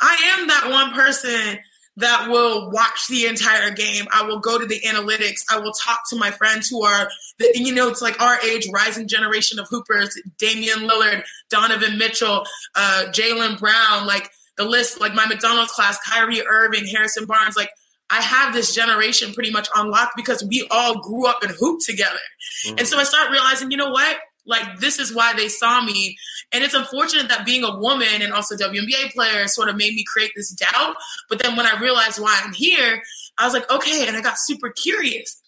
[SPEAKER 2] I am that one person that will watch the entire game. I will go to the analytics. I will talk to my friends who are, the, you know, it's like our age, rising generation of hoopers, Damian Lillard, Donovan Mitchell, uh, Jaylen Brown, like the list, like my McDonald's class, Kyrie Irving, Harrison Barnes, like I have this generation pretty much unlocked because we all grew up and hooped together. Mm-hmm. And so I start realizing, you know what? Like this is why they saw me. And it's unfortunate that being a woman and also WNBA player sort of made me create this doubt. But then when I realized why I'm here, I was like, okay, and I got super curious.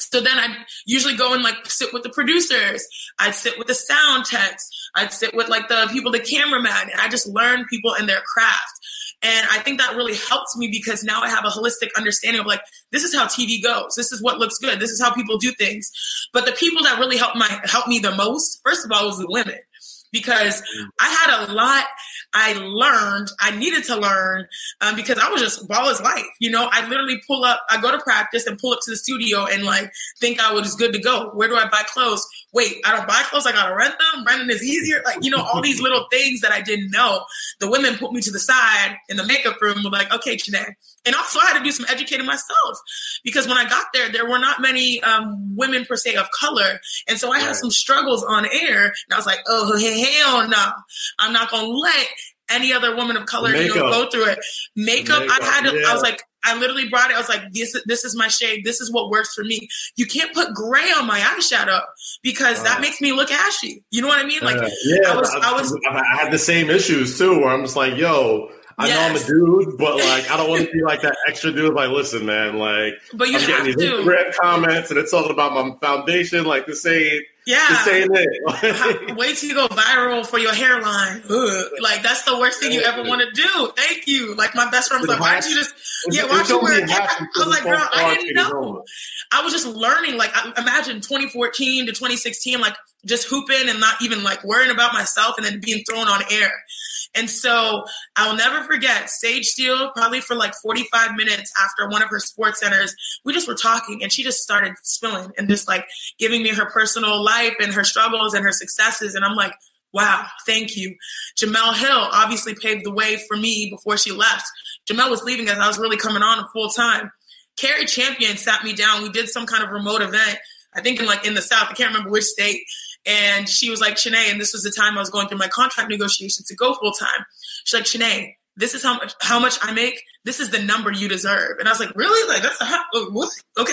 [SPEAKER 2] So then I'd usually go and like sit with the producers. I'd sit with the sound techs. I'd sit with like the people, the cameraman, and I just learn people and their craft. And I think that really helped me because now I have a holistic understanding of like, this is how TV goes. This is what looks good. This is how people do things. But the people that really helped my helped me the most, first of all, was the women because I had a lot I learned, I needed to learn um, because I was just ball is life. You know, I literally pull up, I go to practice and pull up to the studio and like think I was good to go. Where do I buy clothes? Wait, I don't buy clothes. I got to rent them. Renting is easier. Like, you know, all these little things that I didn't know. The women put me to the side in the makeup room were like, okay, Chiney. And also I had to do some educating myself because when I got there, there were not many um, women per se of color. And so I had some struggles on air and I was like, oh, hell no. I'm not to let any other woman of color, you know, go through it. Makeup, Makeup I had to, yeah. I was like, I literally brought it. I was like, this, this is my shade. This is what works for me. You can't put gray on my eyeshadow because that makes me look ashy. You know what I mean? Like, uh,
[SPEAKER 1] yeah, I was, I, I was, I had the same issues too, where I'm just like, yo, I yes. know I'm a dude, but like I don't want to be like that extra dude. Like, listen, man, like
[SPEAKER 2] but you I'm
[SPEAKER 1] getting these comments and it's talking about my foundation. Like this ain't yeah, this ain't
[SPEAKER 2] it. Wait till you go viral for your hairline. Ugh. Like that's the worst thing you ever want to do. Thank you. Like my best friend was like, why don't you just yeah, why don't you wear a cap? I was like, girl, I didn't know. I was just learning. Like imagine 2014 to 2016, like just hooping and not even like worrying about myself and then being thrown on air. And so I'll never forget Sage Steele, probably for like 45 minutes after one of her sports centers, we just were talking and she just started spilling and just like giving me her personal life and her struggles and her successes. And I'm like, wow, thank you. Jemele Hill obviously paved the way for me before she left. Jemele was leaving as I was really coming on full time. Cari Champion sat me down. We did some kind of remote event, I think in like in the South, I can't remember which state. And she was like, Chiney, and this was the time I was going through my contract negotiations to go full time. She's like, Chiney, this is how much how much I make. This is the number you deserve. And I was like, really? Like that's a oh, what? Okay.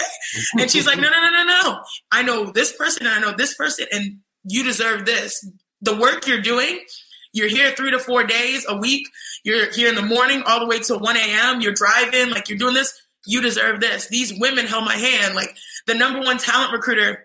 [SPEAKER 2] And she's like, no, no, no, no, no. I know this person and I know this person, and you deserve this. The work you're doing, you're here three to four days a week. You're here in the morning all the way till 1 a.m. You're driving, like you're doing this. You deserve this. These women held my hand. Like the number one talent recruiter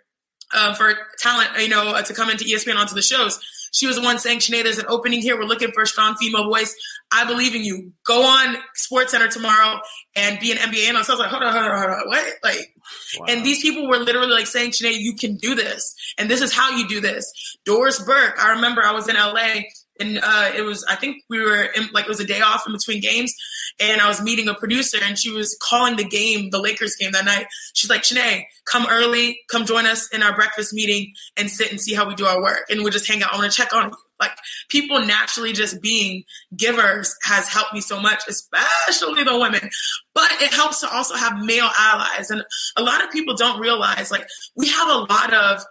[SPEAKER 2] uh, for talent, you know, uh, to come into ESPN onto the shows. She was the one saying, Chiney, there's an opening here. We're looking for a strong female voice. I believe in you. Go on Sports Center tomorrow and be an NBA analyst. I was like, hold on, hold on, hold on. What? Like, wow. and these people were literally like saying, Chiney, you can do this. And this is how you do this. Doris Burke, I remember I was in LA and uh, it was, I think we were in, like, it was a day off in between games and I was meeting a producer and she was calling the game, the Lakers game that night. She's like, Chiney, come early, come join us in our breakfast meeting and sit and see how we do our work. And we'll just hang out. I want to check on you. Like people naturally just being givers has helped me so much, especially the women. But it helps to also have male allies. And a lot of people don't realize like we have a lot of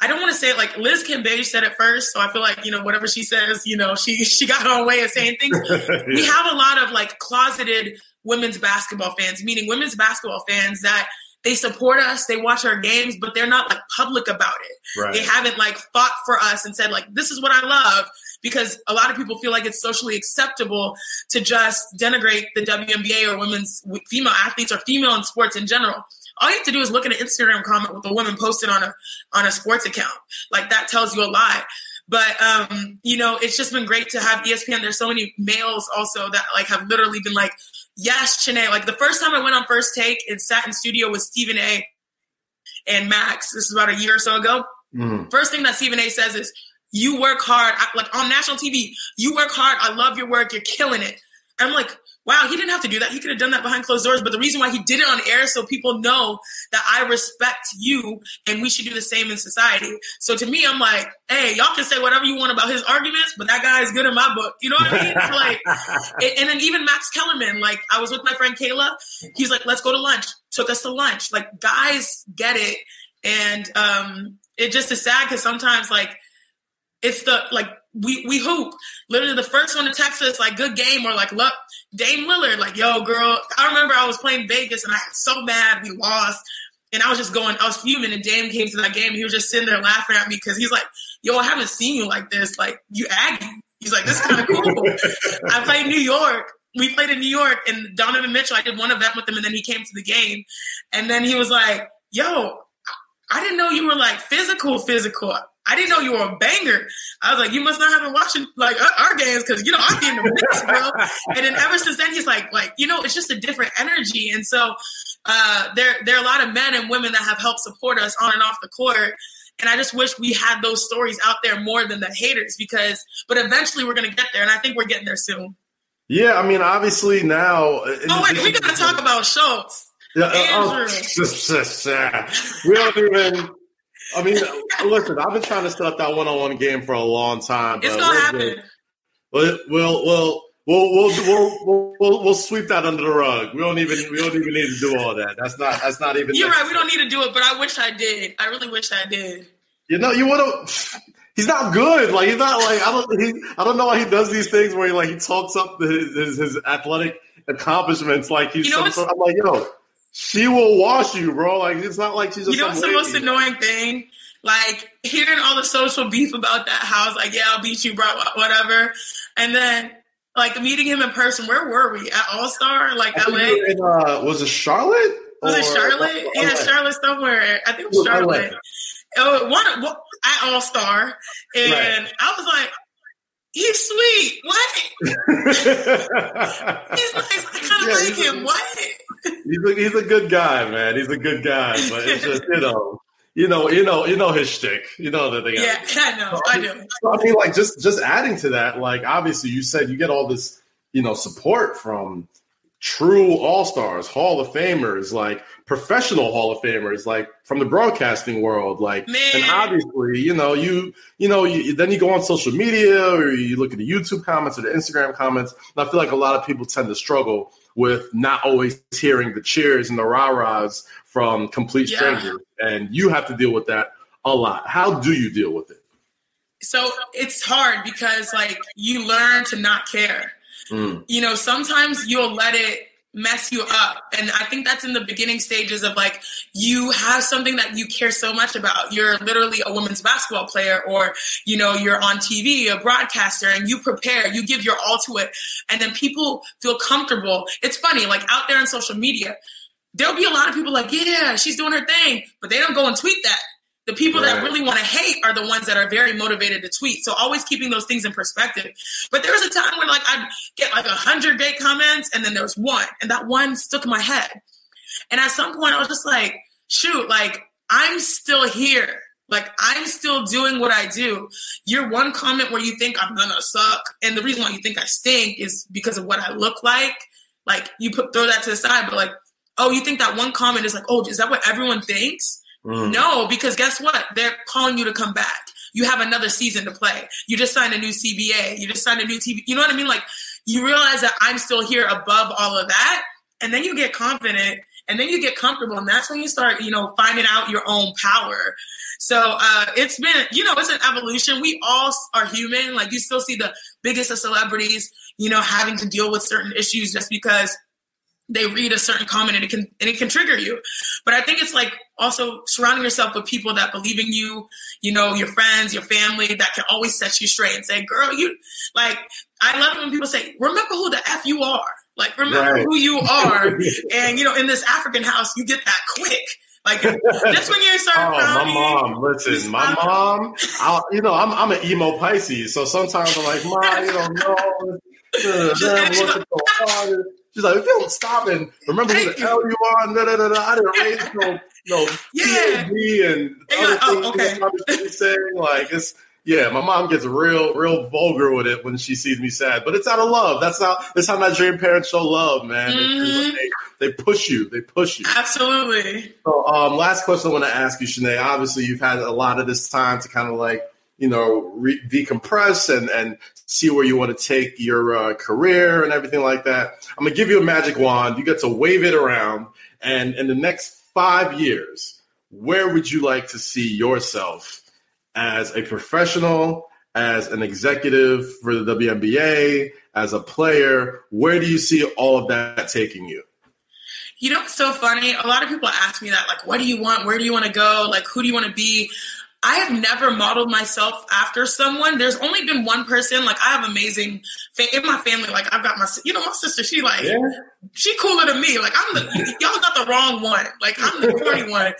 [SPEAKER 2] I don't want to say it like Liz Cambage said it first, so I feel like you know whatever she says, you know, she she got her own way of saying things. yeah. (laughs) We have a lot of like closeted women's basketball fans, meaning women's basketball fans that they support us, they watch our games, but they're not like public about it. Right. They haven't like fought for us and said like this is what I love because a lot of people feel like it's socially acceptable to just denigrate the WNBA or women's female athletes or female in sports in general all you have to do is look at an Instagram comment with a woman posted on a on a sports account. Like that tells you a lot. But um, you know, it's just been great to have ESPN. There's so many males also that like have literally been like, yes, Chiney. Like the first time I went on first take and sat in studio with Stephen A. and Max. This is about a year or so ago. Mm. First thing that Stephen A. says is, "You work hard." like on national TV, you work hard. I love your work. You're killing it. I'm like, wow, he didn't have to do that. He could have done that behind closed doors. But the reason why he did it on air is so people know that I respect you and we should do the same in society. So to me, I'm like, hey, y'all can say whatever you want about his arguments, but that guy is good in my book. You know what I mean? It's like, (laughs) and then even Max Kellerman, like I was with my friend Kayla. He's like, let's go to lunch. Took us to lunch. Like guys get it. And um, it just is sad because sometimes like it's the like we we hoop. Literally the first one to text us like good game or like look Dame Lillard like yo girl. I remember I was playing Vegas and I was so mad we lost. And I was just going, I was fuming, and Dame came to that game. He was just sitting there laughing at me because he's like, "Yo, I haven't seen you like this. Like, you Aggie." He's like, "This is kind of cool." (laughs) I played New York. We played in New York, and Donovan Mitchell. I did one event with him, and then he came to the game, and then he was like, "Yo, I didn't know you were like physical, physical. I didn't know you were a banger. I was like, you must not have been watching like our games because you know I'm in the mix, bro. (laughs) and then ever since then, he's like, like you know, it's just a different energy. And so uh, there, there are a lot of men and women that have helped support us on and off the court. And I just wish we had those stories out there more than the haters because, but eventually we're going to get there. And I think we're getting there soon.
[SPEAKER 1] Yeah. I mean, obviously now.
[SPEAKER 2] Oh, wait, we got to talk about Schultz. Yeah, uh,
[SPEAKER 1] oh, (laughs) we don't even. I mean, listen, I've been trying to set up that one-on-one game for a long time.
[SPEAKER 2] It's gonna happen.
[SPEAKER 1] We'll, we'll, we'll, we'll, we'll, we'll, sweep that under the rug. We don't even, we don't even need to do all that. That's not, that's not even.
[SPEAKER 2] You're right. We don't need to do it, but I wish I did. I really wish I did.
[SPEAKER 1] You know, you would have. He's not good. Like he's not like I don't. He, I don't know why he does these things where he like he talks up his, his, his athletic accomplishments like he's. You know some, I'm like, yo, she will wash you, bro. Like it's not like she's just.
[SPEAKER 2] You know what's the most annoying thing? Like hearing all the social beef about that house, like yeah, I'll beat you, bro, whatever. And then like meeting him in person. Where were we at All Star? Like LA?
[SPEAKER 1] In, uh, was it Charlotte?
[SPEAKER 2] Was or, it Charlotte? Or, yeah, Charlotte somewhere. I think it was Charlotte. Oh, one at All Star, and right. I was like, he's sweet. What? (laughs) he's nice. I kind of yeah, like him. A, what?
[SPEAKER 1] He's a, he's a good guy, man. He's a good guy, but it's just you know. You know, you know, you know his shtick. You know that they
[SPEAKER 2] got. Yeah, I know, so, I do.
[SPEAKER 1] So, I mean, like, just just adding to that, like, obviously, you said you get all this, you know, support from true all stars, Hall of Famers, like professional Hall of Famers, like from the broadcasting world, like, Man. and obviously, you know, you, you know, you, then you go on social media or you look at the YouTube comments or the Instagram comments. And I feel like a lot of people tend to struggle with not always hearing the cheers and the rah rahs from complete strangers. Yeah. And you have to deal with that a lot. How do you deal with it?
[SPEAKER 2] So it's hard because like you learn to not care. Mm. You know, sometimes you'll let it mess you up. And I think that's in the beginning stages of like you have something that you care so much about. You're literally a women's basketball player or you know, you're on TV, a broadcaster and you prepare, you give your all to it and then people feel comfortable. It's funny like out there on social media, there'll be a lot of people like, "Yeah, she's doing her thing," but they don't go and tweet that. The people right. that really want to hate are the ones that are very motivated to tweet. So always keeping those things in perspective. But there was a time when like I'd get like a hundred great comments and then there was one and that one stuck in my head. And at some point I was just like, shoot, like I'm still here. Like I'm still doing what I do. Your one comment where you think I'm gonna suck, and the reason why you think I stink is because of what I look like. Like you put throw that to the side, but like, oh, you think that one comment is like, oh, is that what everyone thinks? Mm. No, because guess what? They're calling you to come back. You have another season to play. You just signed a new CBA. You just signed a new TV. You know what I mean? Like you realize that I'm still here above all of that. And then you get confident and then you get comfortable. And that's when you start, you know, finding out your own power. So uh, it's been, you know, it's an evolution. We all are human. Like you still see the biggest of celebrities, you know, having to deal with certain issues just because they read a certain comment and it can and it can trigger you. But I think it's like also surrounding yourself with people that believe in you, you know, your friends, your family that can always set you straight and say, girl, you like I love it when people say, remember who the F you are. Like remember right. who you (laughs) are. and you know, in this African house, you get that quick. Like just when you start.
[SPEAKER 1] Oh, my mom! Listen, my mom. I, you know, I'm I'm an emo Pisces, so sometimes I'm like, mom, you don't know. (laughs) Uh, She's like, if you don't stop and remember who the hell you are, da, da, da, da, I didn't raise (laughs) no, no yeah. PhD and other like, oh, things okay. saying. Like, it's, Yeah, my mom gets real, real vulgar with it when she sees me sad, but it's out of love. That's how that's how Nigerian parents show love, man.
[SPEAKER 2] Mhm.
[SPEAKER 1] They, they push you. They push you.
[SPEAKER 2] Absolutely.
[SPEAKER 1] So, um, last question I want to ask you, Chiney. Obviously, you've had a lot of this time to kind of like, you know, re- decompress and and see where you want to take your uh, career and everything like that. I'm gonna give you a magic wand. You get to wave it around, and in the next five years, where would you like to see yourself as a professional, as an executive for the WNBA, as a player? Where do you see all of that taking you?
[SPEAKER 2] You know, it's so funny. A lot of people ask me that, like, what do you want? Where do you want to go? Like, who do you want to be? I have never modeled myself after someone. There's only been one person. Like, I have amazing fa- in my family. Like, I've got my, you know, my sister. She like, she cooler than me. Like, I'm the y'all got the wrong one. Like, I'm the corny (laughs) one.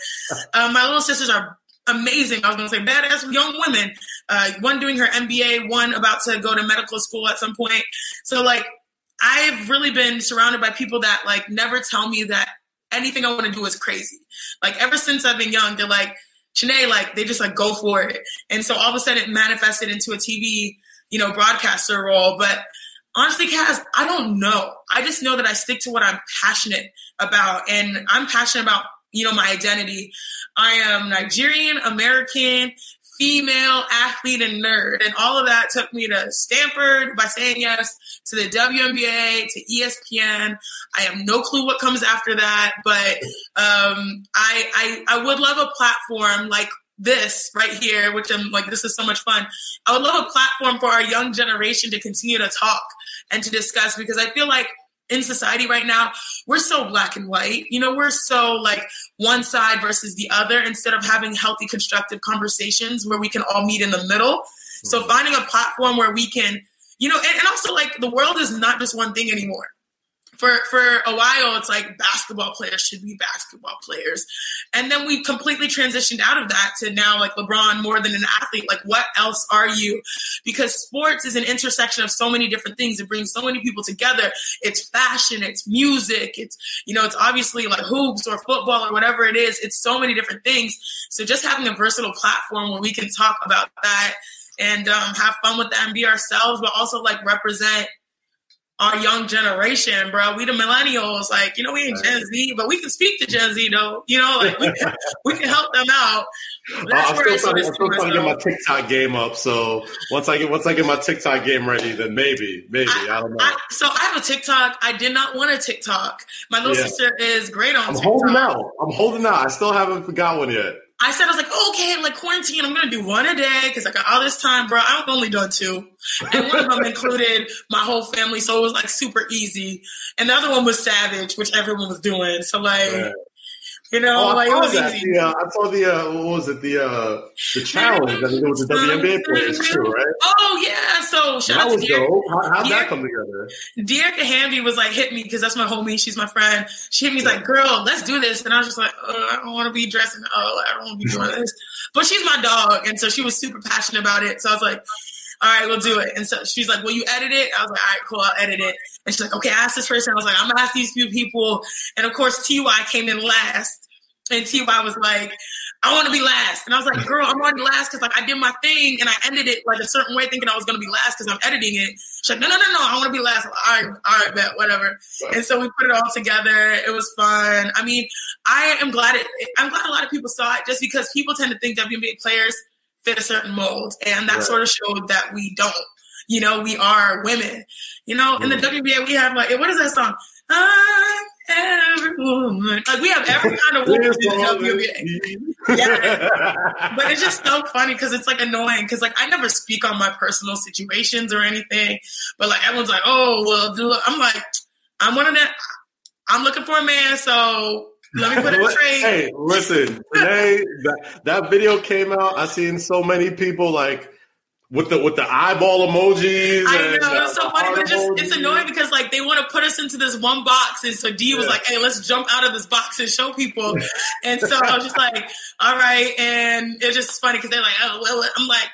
[SPEAKER 2] Uh, my little sisters are amazing. I was gonna say badass young women. Uh, one doing her MBA, one about to go to medical school at some point. So like, I've really been surrounded by people that like never tell me that anything I want to do is crazy. Like ever since I've been young, they're like, Chiney, like they just like go for it. And so all of a sudden it manifested into a TV, you know, broadcaster role. But honestly, Kaz, I don't know. I just know that I stick to what I'm passionate about. And I'm passionate about, you know, my identity. I am Nigerian, American, female, athlete, and nerd. And all of that took me to Stanford by saying yes, to the WNBA, to ESPN. I have no clue what comes after that, but um, I, I I would love a platform like this right here, which I'm like, this is so much fun. I would love a platform for our young generation to continue to talk and to discuss because I feel like in society right now, we're so black and white. You know, we're so like one side versus the other instead of having healthy, constructive conversations where we can all meet in the middle. So mm-hmm. finding a platform where we can, you know, and, and also like the world is not just one thing anymore. For for a while, it's like basketball players should be basketball players, and then we completely transitioned out of that to now like LeBron more than an athlete. Like, what else are you? Because sports is an intersection of so many different things. It brings so many people together. It's fashion, it's music, it's you know, it's obviously like hoops or football or whatever it is. It's so many different things. So just having a versatile platform where we can talk about that and um, have fun with that and be ourselves, but also like represent our young generation, bro. We the millennials, like you know, we ain't Gen Z, but we can speak to Gen Z though. You know, like we can, (laughs) we can help them out. That's
[SPEAKER 1] I'm
[SPEAKER 2] where
[SPEAKER 1] still, trying, I'm still trying to get my. TikTok game up. So once I get once I get my TikTok game ready, then maybe, maybe I, don't know.
[SPEAKER 2] I, so I have a TikTok. I did not want a TikTok. My little
[SPEAKER 1] Yeah.
[SPEAKER 2] sister is great on
[SPEAKER 1] I'm
[SPEAKER 2] TikTok.
[SPEAKER 1] holding out. I'm holding out. I still haven't forgot one yet.
[SPEAKER 2] I said I was like, oh, okay, like quarantine, I'm gonna do one a day because I got all this time, bro. I've only done two, and one of them included my whole family, so it was like super easy. And the other one was Savage, which everyone was doing. So like,
[SPEAKER 1] Right.
[SPEAKER 2] You know,
[SPEAKER 1] Oh, I
[SPEAKER 2] like it
[SPEAKER 1] saw
[SPEAKER 2] was
[SPEAKER 1] that.
[SPEAKER 2] easy.
[SPEAKER 1] The, uh, I saw the uh, what was it? The uh, the challenge. I think it was the WNBA players too, right?
[SPEAKER 2] Oh yeah, so shout
[SPEAKER 1] That
[SPEAKER 2] out to
[SPEAKER 1] was
[SPEAKER 2] Dear,
[SPEAKER 1] dope. How, how'd
[SPEAKER 2] Dear-
[SPEAKER 1] that come together?
[SPEAKER 2] Dearica Hamby was like, hit me because that's my homie. She's my friend. She hit me, he's like, girl, let's do this. And I was just like, uh, I don't want to be dressing. Oh, I don't want to be doing (laughs) this. But she's my dog. And so she was super passionate about it. So I was like, all right, we'll do it. And so she's like, will you edit it? I was like, all right, cool, I'll edit it. And she's like, okay, I ask this person. I was like, I'm gonna ask these few people. And of course, TY came in last. And TY was like, I want to be last. And I was like, girl, I'm already last because like I did my thing and I ended it like a certain way thinking I was going to be last because I'm editing it. She's like, no, no, no, no, I want to be last. Like, all right, all right, bet, whatever. And so we put it all together. It was fun. I mean, I am glad it, I'm glad a lot of people saw it just because people tend to think WNBA players fit a certain mold. And that
[SPEAKER 1] Right.
[SPEAKER 2] sort of showed that we don't. You know, we are women. You know, in the
[SPEAKER 1] mm-hmm.
[SPEAKER 2] WBA, we have like, what is that song? I'm every woman. Like, we have every kind of (laughs) woman in the WNBA. but it's just so funny because it's like annoying because like I never speak on my personal situations or anything, but like everyone's like, oh well, do. I'm like, I'm one of that. I'm looking for a man, so let me put it straight.
[SPEAKER 1] hey, listen, today that, that video came out. I seen so many people like with the with the eyeball emojis.
[SPEAKER 2] I know it's so funny, but just it's annoying because like they want to put us into this one box, and so D was
[SPEAKER 1] Yeah.
[SPEAKER 2] like, "Hey, let's jump out of this box and show people." (laughs) and so I was just like, "All right," and it's just funny because they're like, "Oh well," I'm like,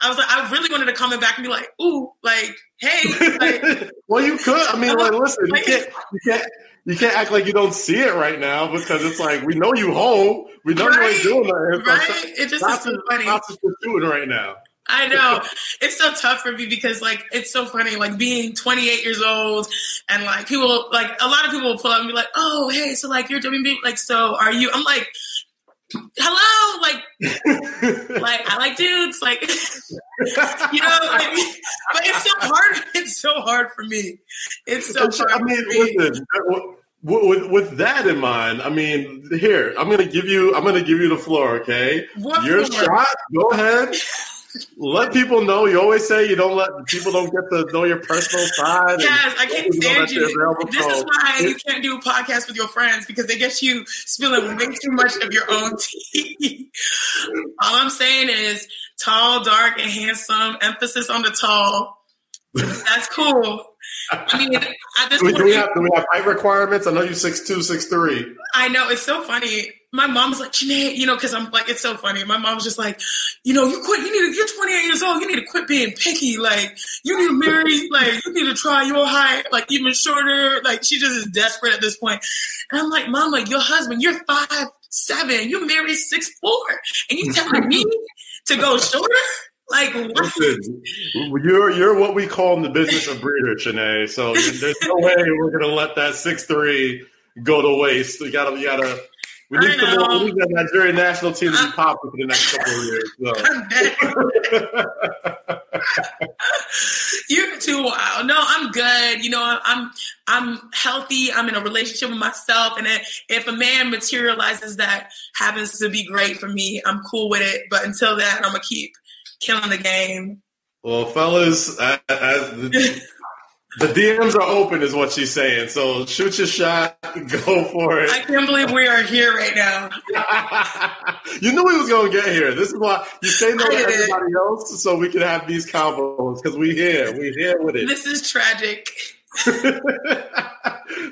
[SPEAKER 2] I was like, I really wanted to comment back and be like, "Ooh, like, hey, like." (laughs)
[SPEAKER 1] well, you could. I mean, like, listen, you can't, you can't, you can't act like you don't see it right now because it's like we know you home. We know you ain't doing nothing. So
[SPEAKER 2] right?
[SPEAKER 1] stop-
[SPEAKER 2] It just is so funny.
[SPEAKER 1] doing right now.
[SPEAKER 2] I know. It's so tough for me because like it's so funny, like being 28 years old and like people like a lot of people will pull up and be like, Oh, hey, so like you're WNBA, like so are you I'm like hello like like i like dudes like (laughs) you know like, but it's so hard it's so hard for me it's so hard
[SPEAKER 1] I mean, listen, with, with that in mind, I mean, here I'm going to give you I'm to give you the floor. Okay,
[SPEAKER 2] What
[SPEAKER 1] your
[SPEAKER 2] floor?
[SPEAKER 1] shot. Go ahead. Let people know. You always say you don't let people don't get to know your personal side.
[SPEAKER 2] Yes, I can't stand you. This is why you can't do podcasts with your friends because they get you spilling way too much of your own tea. (laughs) All I'm saying is tall, dark, and handsome. Emphasis on the tall. That's cool. I mean, at this
[SPEAKER 1] do, we, do we have do we have height requirements? I know you're six two, six three.
[SPEAKER 2] I know it's so funny. My mom's like, Chiney, you know, because I'm like, it's so funny. My mom's just like, you know, you quit. You need to. You're 28 years old. You need to quit being picky. Like, you need to marry. Like, you need to try your height, like even shorter. Like, she just is desperate at this point. And I'm like, Mama, your husband, you're five seven. You married six four, and you telling me to go shorter? Like, what?
[SPEAKER 1] Listen, you're you're what we call in the business a breeder, Chiney. So there's no way we're gonna let that six three go to waste. We gotta, we gotta. We need, some more, we need that Nigerian national team to be popping for the next couple of years. So. (laughs) (laughs)
[SPEAKER 2] You're too wild. No, I'm good. You know, I'm I'm healthy. I'm in a relationship with myself, and if a man materializes that happens to be great for me, I'm cool with it. But until then, I'm gonna keep killing the game.
[SPEAKER 1] Well, fellas, as, (laughs) as the, DMs are open, is what she's saying. So shoot your shot, (laughs) go for it.
[SPEAKER 2] I can't believe we are here right now. (laughs)
[SPEAKER 1] you knew we was gonna get here. This is why you say no to everybody else, so we can have these combos because we here, we here with it.
[SPEAKER 2] This is tragic. (laughs)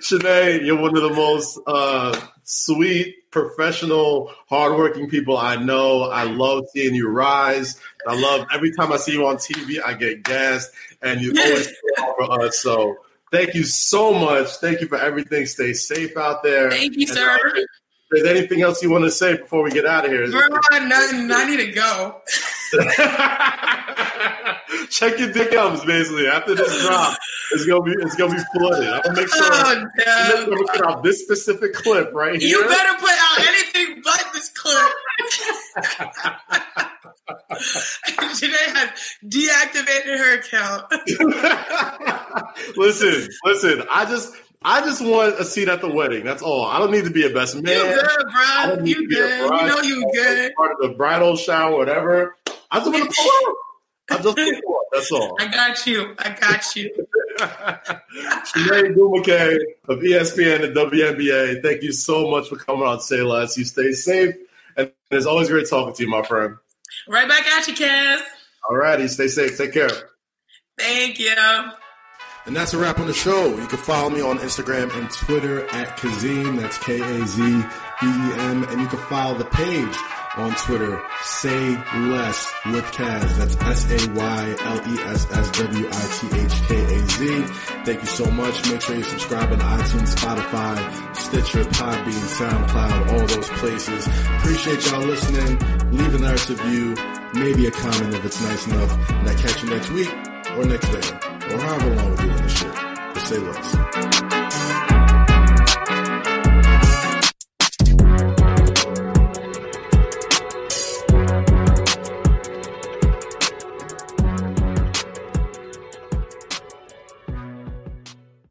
[SPEAKER 1] Chiney, you're one of the most uh, sweet, professional, hardworking people I know. I love seeing you rise. I love every time I see you on TV, I get gassed, and you (laughs) always for us. So thank you so much. Thank you for everything. Stay safe out there.
[SPEAKER 2] Thank you,
[SPEAKER 1] And,
[SPEAKER 2] sir.
[SPEAKER 1] uh, if there's anything else you want to say before we get out of here?
[SPEAKER 2] Nothing. I need to go. (laughs)
[SPEAKER 1] Check your DMs, basically. After this drop, it's gonna be it's gonna be flooded. I'm gonna make sure.
[SPEAKER 2] Oh,
[SPEAKER 1] I'm gonna put out this specific clip right here.
[SPEAKER 2] You better put out anything but this clip. (laughs) (laughs) Chiney has deactivated her account. (laughs)
[SPEAKER 1] listen, listen. I just I just want a seat at the wedding. That's all. I don't need to be a best man.
[SPEAKER 2] You good, bro?
[SPEAKER 1] don't need to
[SPEAKER 2] You good? You know you good.
[SPEAKER 1] Part of the bridal shower, whatever. I just want to (laughs) pull up. I just want pull up. That's all.
[SPEAKER 2] I got you. I got you.
[SPEAKER 1] Chiney Ogwumike of ESPN and WNBA, thank you so much for coming on Say Less. You stay safe, and it's always great talking to you, my friend.
[SPEAKER 2] Right back at you, Kaz.
[SPEAKER 1] All righty, stay safe. Take care.
[SPEAKER 2] Thank you.
[SPEAKER 1] And that's a wrap on the show. You can follow me on Instagram and Twitter at Kazeem. That's K A Z E E M. And you can follow the page on Twitter, Say Less with Kaz. That's S A Y L E S S W I T H K A Z. Thank you so much. Make sure you subscribe on iTunes, Spotify, Stitcher, Podbean, SoundCloud, all those places. Appreciate y'all listening. Leave a nice review, maybe a comment if it's nice enough. And I catch you next week or next day or however long we're doing this shit. But say less.